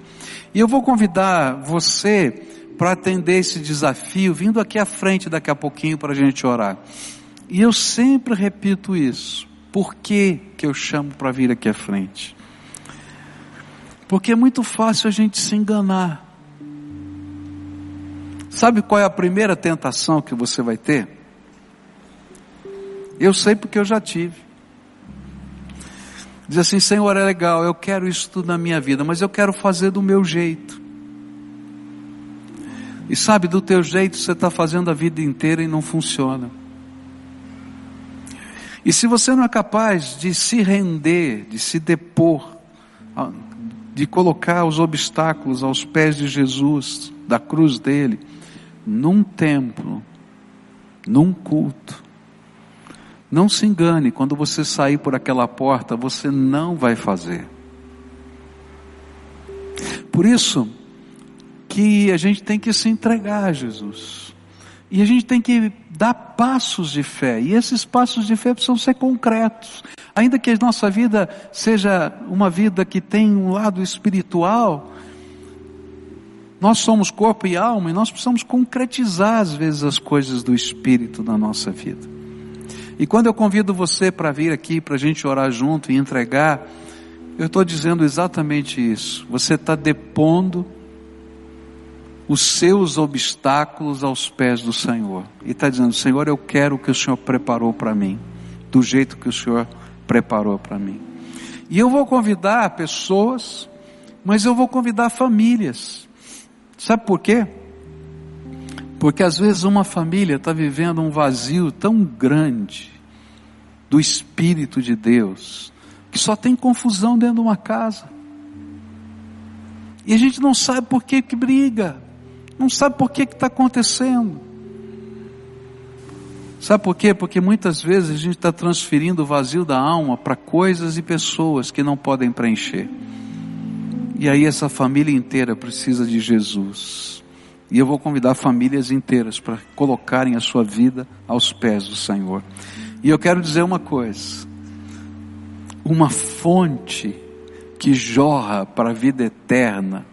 E eu vou convidar você para atender esse desafio, vindo aqui à frente daqui a pouquinho para a gente orar. E eu sempre repito isso. Por que, que eu chamo para vir aqui à frente? Porque é muito fácil a gente se enganar. Sabe qual é a primeira tentação que você vai ter? Eu sei porque eu já tive. Diz assim, Senhor, é legal, eu quero isso tudo na minha vida, mas eu quero fazer do meu jeito. E sabe, do teu jeito você está fazendo a vida inteira e não funciona. E se você não é capaz de se render, de se depor, de colocar os obstáculos aos pés de Jesus, da cruz dele, num templo, num culto, não se engane, quando você sair por aquela porta, você não vai fazer. Por isso que a gente tem que se entregar a Jesus. E a gente tem que dar passos de fé. E esses passos de fé precisam ser concretos. Ainda que a nossa vida seja uma vida que tem um lado espiritual, nós somos corpo e alma e nós precisamos concretizar às vezes as coisas do espírito na nossa vida. E quando eu convido você para vir aqui para a gente orar junto e entregar, eu estou dizendo exatamente isso. Você está depondo os seus obstáculos aos pés do Senhor. E está dizendo, Senhor, eu quero o que o Senhor preparou para mim, do jeito que o Senhor preparou para mim. E eu vou convidar pessoas, mas eu vou convidar famílias. Sabe por quê? Porque às vezes uma família está vivendo um vazio tão grande do Espírito de Deus, que só tem confusão dentro de uma casa. E a gente não sabe por que que briga, não sabe por que que está acontecendo. Sabe por quê? Porque muitas vezes a gente está transferindo o vazio da alma para coisas e pessoas que não podem preencher. E aí essa família inteira precisa de Jesus. E eu vou convidar famílias inteiras para colocarem a sua vida aos pés do Senhor. E eu quero dizer uma coisa: uma fonte que jorra para a vida eterna,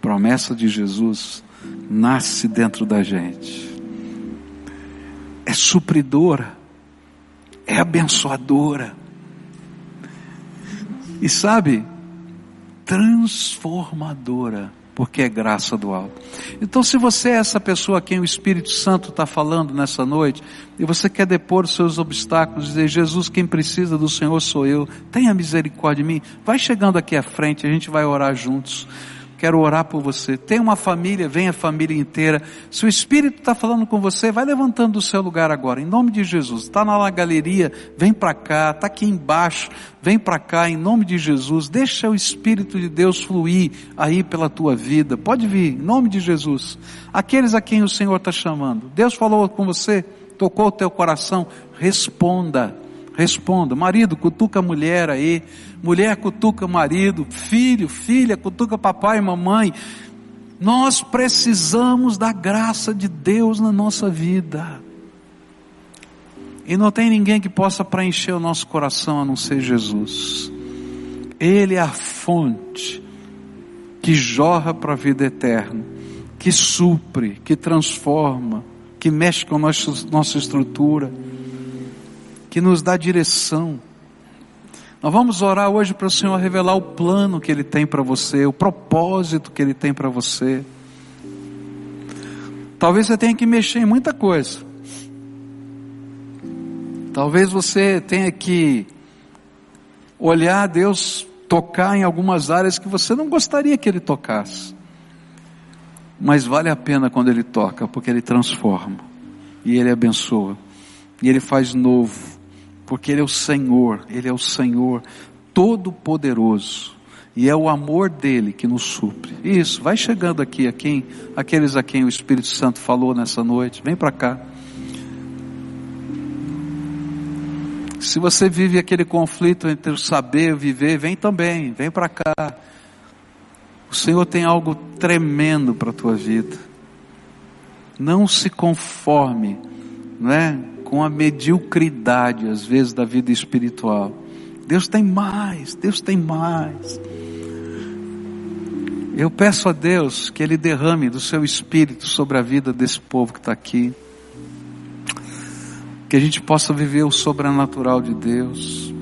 promessa de Jesus, nasce dentro da gente. É supridora, é abençoadora. E sabe, transformadora, porque é graça do alto. Então, se você é essa pessoa a quem o Espírito Santo está falando nessa noite, e você quer depor os seus obstáculos, dizer, Jesus, quem precisa do Senhor sou eu, tenha misericórdia de mim, vai chegando aqui à frente, a gente vai orar juntos quero orar por você. Tem uma família, vem a família inteira. Se o Espírito está falando com você, vai levantando do seu lugar agora, em nome de Jesus. Está na galeria, vem para cá, está aqui embaixo, vem para cá, em nome de Jesus. Deixa o Espírito de Deus fluir aí pela tua vida. Pode vir, em nome de Jesus. Aqueles a quem o Senhor está chamando. Deus falou com você, tocou o teu coração, responda Responda. Marido, cutuca a mulher aí. Mulher, cutuca marido. Filho, filha, cutuca papai e mamãe. Nós precisamos da graça de Deus na nossa vida. E não tem ninguém que possa preencher o nosso coração a não ser Jesus. Ele é a fonte que jorra para a vida eterna, que supre, que transforma, que mexe com a nossa, nossa estrutura que nos dá direção. Nós vamos orar hoje para o Senhor revelar o plano que Ele tem para você, o propósito que Ele tem para você. Talvez você tenha que mexer em muita coisa. Talvez você tenha que olhar Deus tocar em algumas áreas que você não gostaria que Ele tocasse. Mas vale a pena quando Ele toca, porque Ele transforma, e Ele abençoa, e Ele faz novo porque Ele é o Senhor, Ele é o Senhor Todo-Poderoso. E é o amor dele que nos supre. Isso, vai chegando aqui a quem, aqueles a quem o Espírito Santo falou nessa noite. Vem para cá. Se você vive aquele conflito entre o saber e o viver, vem também, vem para cá. O Senhor tem algo tremendo para a tua vida. Não se conforme, não é? Com a mediocridade, às vezes, da vida espiritual. Deus tem mais, Deus tem mais. Eu peço a Deus que Ele derrame do seu espírito sobre a vida desse povo que está aqui. Que a gente possa viver o sobrenatural de Deus.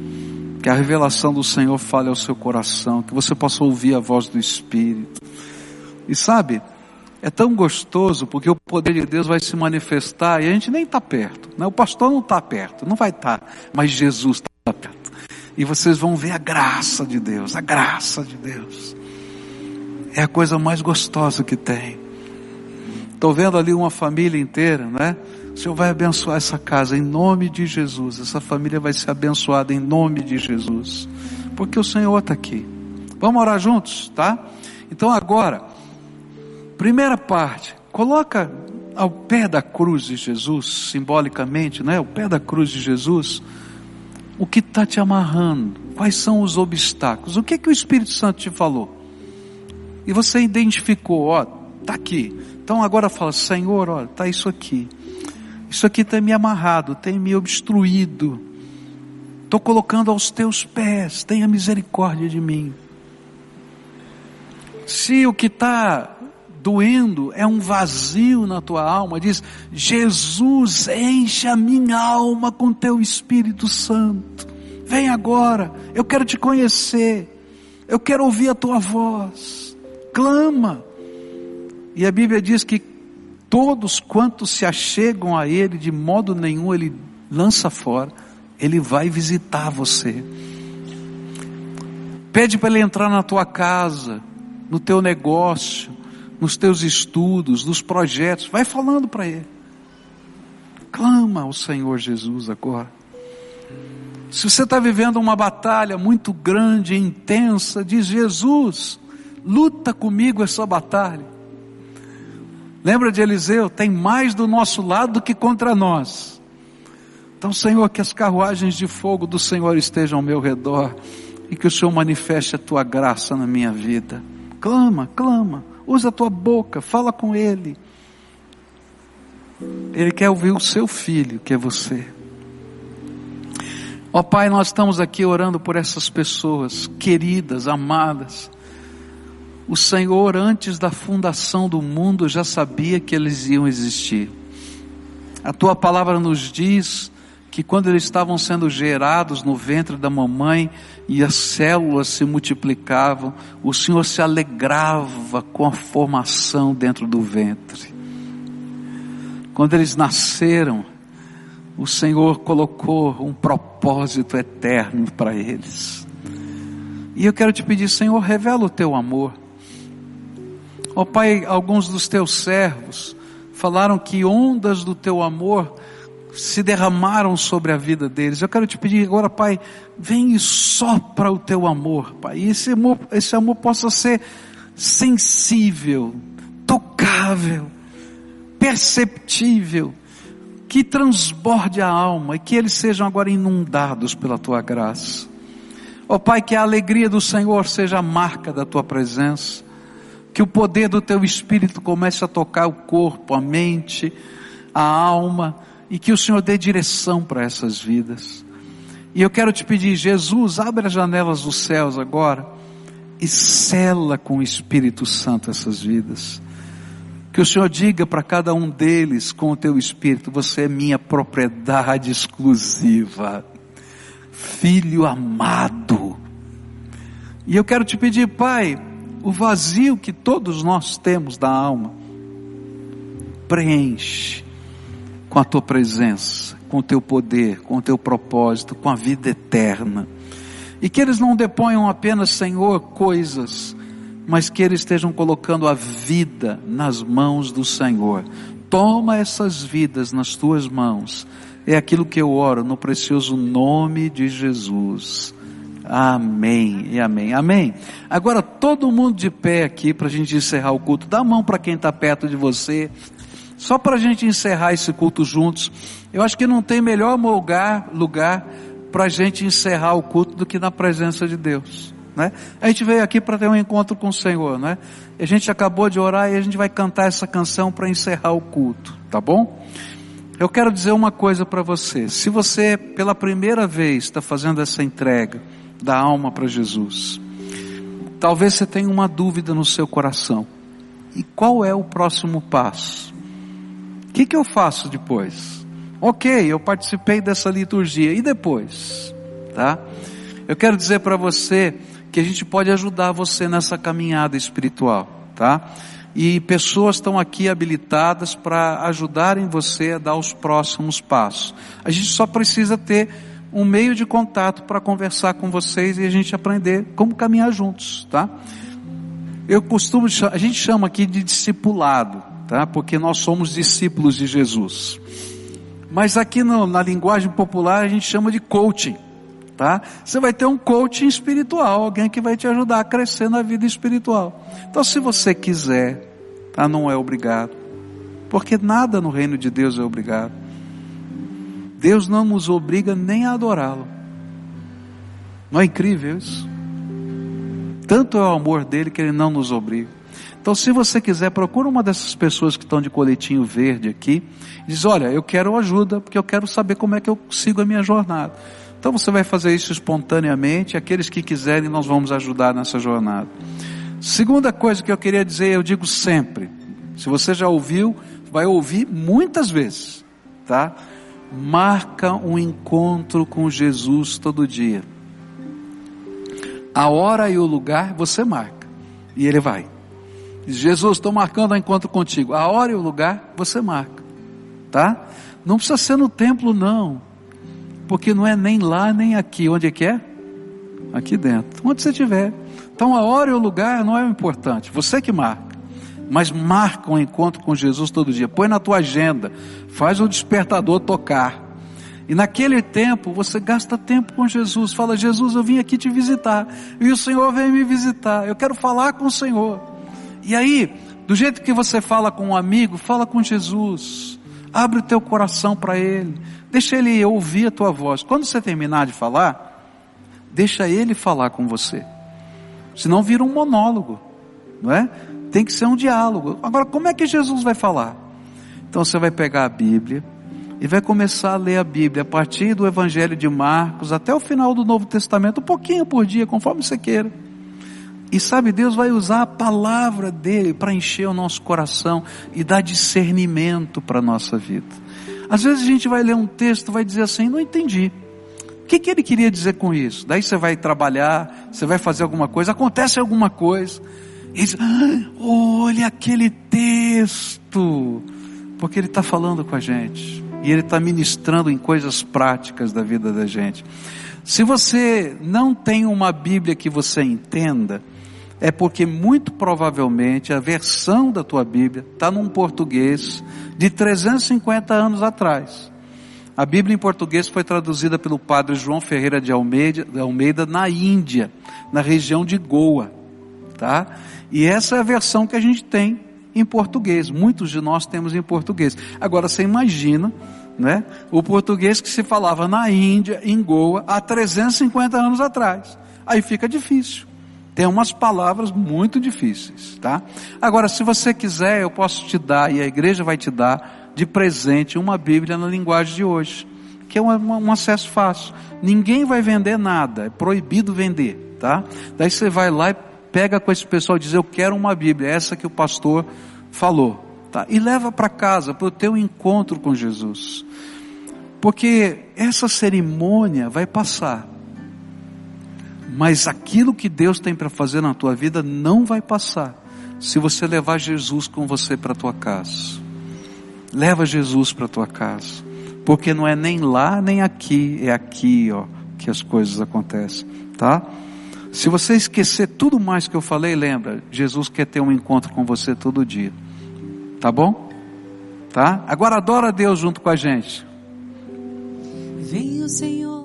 Que a revelação do Senhor fale ao seu coração. Que você possa ouvir a voz do Espírito. E sabe, é tão gostoso porque o poder de Deus vai se manifestar e a gente nem está perto. Né? O pastor não está perto, não vai estar, tá, mas Jesus está perto. E vocês vão ver a graça de Deus, a graça de Deus. É a coisa mais gostosa que tem. Estou vendo ali uma família inteira, né? O Senhor vai abençoar essa casa em nome de Jesus. Essa família vai ser abençoada em nome de Jesus. Porque o Senhor está aqui. Vamos orar juntos, tá? Então agora, primeira parte, coloca ao pé da cruz de Jesus, simbolicamente, né? Ao pé da cruz de Jesus, o que está te amarrando? Quais são os obstáculos? O que que o Espírito Santo te falou? E você identificou, ó, tá aqui. Então agora fala, Senhor, ó, tá isso aqui. Isso aqui tem me amarrado, tem me obstruído. Estou colocando aos teus pés, tenha misericórdia de mim. Se o que está doendo é um vazio na tua alma, diz: Jesus, enche a minha alma com teu Espírito Santo. Vem agora, eu quero te conhecer, eu quero ouvir a tua voz. Clama. E a Bíblia diz que todos quantos se achegam a Ele, de modo nenhum Ele lança fora, Ele vai visitar você. Pede para Ele entrar na tua casa, no teu negócio, nos teus estudos, nos projetos, vai falando para Ele. Clama ao Senhor Jesus agora. Se você está vivendo uma batalha muito grande, intensa, diz Jesus, luta comigo essa batalha. Lembra de Eliseu? Tem mais do nosso lado do que contra nós. Então, Senhor, que as carruagens de fogo do Senhor estejam ao meu redor e que o Senhor manifeste a tua graça na minha vida. Clama, clama, usa a tua boca, fala com Ele. Ele quer ouvir o seu filho, que é você. Ó Pai, nós estamos aqui orando por essas pessoas queridas, amadas o Senhor, antes da fundação do mundo, já sabia que eles iam existir. A tua palavra nos diz que quando eles estavam sendo gerados no ventre da mamãe e as células se multiplicavam, o Senhor se alegrava com a formação dentro do ventre. Quando eles nasceram, o Senhor colocou um propósito eterno para eles. E eu quero te pedir, Senhor, revela o teu amor. Ó oh, Pai, alguns dos teus servos falaram que ondas do teu amor se derramaram sobre a vida deles. Eu quero te pedir agora, Pai, vem e sopra o teu amor, Pai. E esse amor, esse amor possa ser sensível, tocável, perceptível, que transborde a alma e que eles sejam agora inundados pela tua graça. Ó oh, Pai, que a alegria do Senhor seja a marca da tua presença que o poder do teu espírito comece a tocar o corpo, a mente, a alma, e que o Senhor dê direção para essas vidas. E eu quero te pedir, Jesus, abre as janelas dos céus agora e cela com o Espírito Santo essas vidas. Que o Senhor diga para cada um deles com o teu Espírito, você é minha propriedade exclusiva, filho amado. E eu quero te pedir, Pai, o vazio que todos nós temos da alma. Preenche com a tua presença, com o teu poder, com o teu propósito, com a vida eterna. E que eles não deponham apenas, Senhor, coisas, mas que eles estejam colocando a vida nas mãos do Senhor. Toma essas vidas nas tuas mãos. É aquilo que eu oro no precioso nome de Jesus. Amém e amém. Amém. Agora todo mundo de pé aqui para a gente encerrar o culto. Dá a mão para quem está perto de você. Só para a gente encerrar esse culto juntos. Eu acho que não tem melhor lugar, lugar para a gente encerrar o culto do que na presença de Deus. Né? A gente veio aqui para ter um encontro com o Senhor, né? A gente acabou de orar e a gente vai cantar essa canção para encerrar o culto, tá bom? Eu quero dizer uma coisa para você. Se você pela primeira vez está fazendo essa entrega, da alma para Jesus. Talvez você tenha uma dúvida no seu coração. E qual é o próximo passo? O que, que eu faço depois? Ok, eu participei dessa liturgia. E depois? Tá? Eu quero dizer para você que a gente pode ajudar você nessa caminhada espiritual, tá? E pessoas estão aqui habilitadas para ajudarem você a dar os próximos passos. A gente só precisa ter um meio de contato para conversar com vocês e a gente aprender como caminhar juntos, tá? Eu costumo, a gente chama aqui de discipulado, tá? Porque nós somos discípulos de Jesus. Mas aqui no, na linguagem popular a gente chama de coaching, tá? Você vai ter um coaching espiritual, alguém que vai te ajudar a crescer na vida espiritual. Então, se você quiser, tá? Não é obrigado, porque nada no reino de Deus é obrigado. Deus não nos obriga nem a adorá-lo. Não é incrível isso? Tanto é o amor dele que ele não nos obriga. Então, se você quiser, procura uma dessas pessoas que estão de coletinho verde aqui. E diz: Olha, eu quero ajuda, porque eu quero saber como é que eu sigo a minha jornada. Então, você vai fazer isso espontaneamente. Aqueles que quiserem, nós vamos ajudar nessa jornada. Segunda coisa que eu queria dizer, eu digo sempre. Se você já ouviu, vai ouvir muitas vezes, tá? Marca um encontro com Jesus todo dia. A hora e o lugar você marca. E ele vai. Diz, Jesus, estou marcando um encontro contigo. A hora e o lugar você marca. Tá? Não precisa ser no templo, não. Porque não é nem lá, nem aqui. Onde é que é? Aqui dentro. Onde você estiver. Então a hora e o lugar não é o importante. Você que marca. Mas marca um encontro com Jesus todo dia. Põe na tua agenda. Faz o despertador tocar. E naquele tempo você gasta tempo com Jesus. Fala, Jesus, eu vim aqui te visitar. E o Senhor vem me visitar. Eu quero falar com o Senhor. E aí, do jeito que você fala com um amigo, fala com Jesus. Abre o teu coração para Ele. Deixa Ele ouvir a tua voz. Quando você terminar de falar, deixa Ele falar com você. Senão vira um monólogo, não é? Tem que ser um diálogo. Agora, como é que Jesus vai falar? Então você vai pegar a Bíblia, e vai começar a ler a Bíblia a partir do Evangelho de Marcos até o final do Novo Testamento, um pouquinho por dia, conforme você queira. E sabe, Deus vai usar a palavra dele para encher o nosso coração e dar discernimento para a nossa vida. Às vezes a gente vai ler um texto, vai dizer assim, não entendi. O que, que ele queria dizer com isso? Daí você vai trabalhar, você vai fazer alguma coisa, acontece alguma coisa, e diz, ah, olha aquele texto, porque ele está falando com a gente. E Ele está ministrando em coisas práticas da vida da gente. Se você não tem uma Bíblia que você entenda, é porque muito provavelmente a versão da tua Bíblia está num português de 350 anos atrás. A Bíblia em português foi traduzida pelo padre João Ferreira de Almeida, de Almeida na Índia, na região de Goa, tá? E essa é a versão que a gente tem em português. Muitos de nós temos em português. Agora você imagina, né? O português que se falava na Índia, em Goa, há 350 anos atrás. Aí fica difícil. Tem umas palavras muito difíceis, tá? Agora, se você quiser, eu posso te dar, e a igreja vai te dar, de presente, uma Bíblia na linguagem de hoje, que é um, um acesso fácil. Ninguém vai vender nada, é proibido vender, tá? Daí você vai lá e pega com esse pessoal e diz: Eu quero uma Bíblia, essa que o pastor falou. Tá? E leva para casa, para o teu encontro com Jesus. Porque essa cerimônia vai passar. Mas aquilo que Deus tem para fazer na tua vida não vai passar se você levar Jesus com você para tua casa. Leva Jesus para tua casa. Porque não é nem lá nem aqui, é aqui, ó, que as coisas acontecem, tá? Se você esquecer tudo mais que eu falei, lembra, Jesus quer ter um encontro com você todo dia. Tá bom? Tá? Agora adora Deus junto com a gente. Vem o Senhor.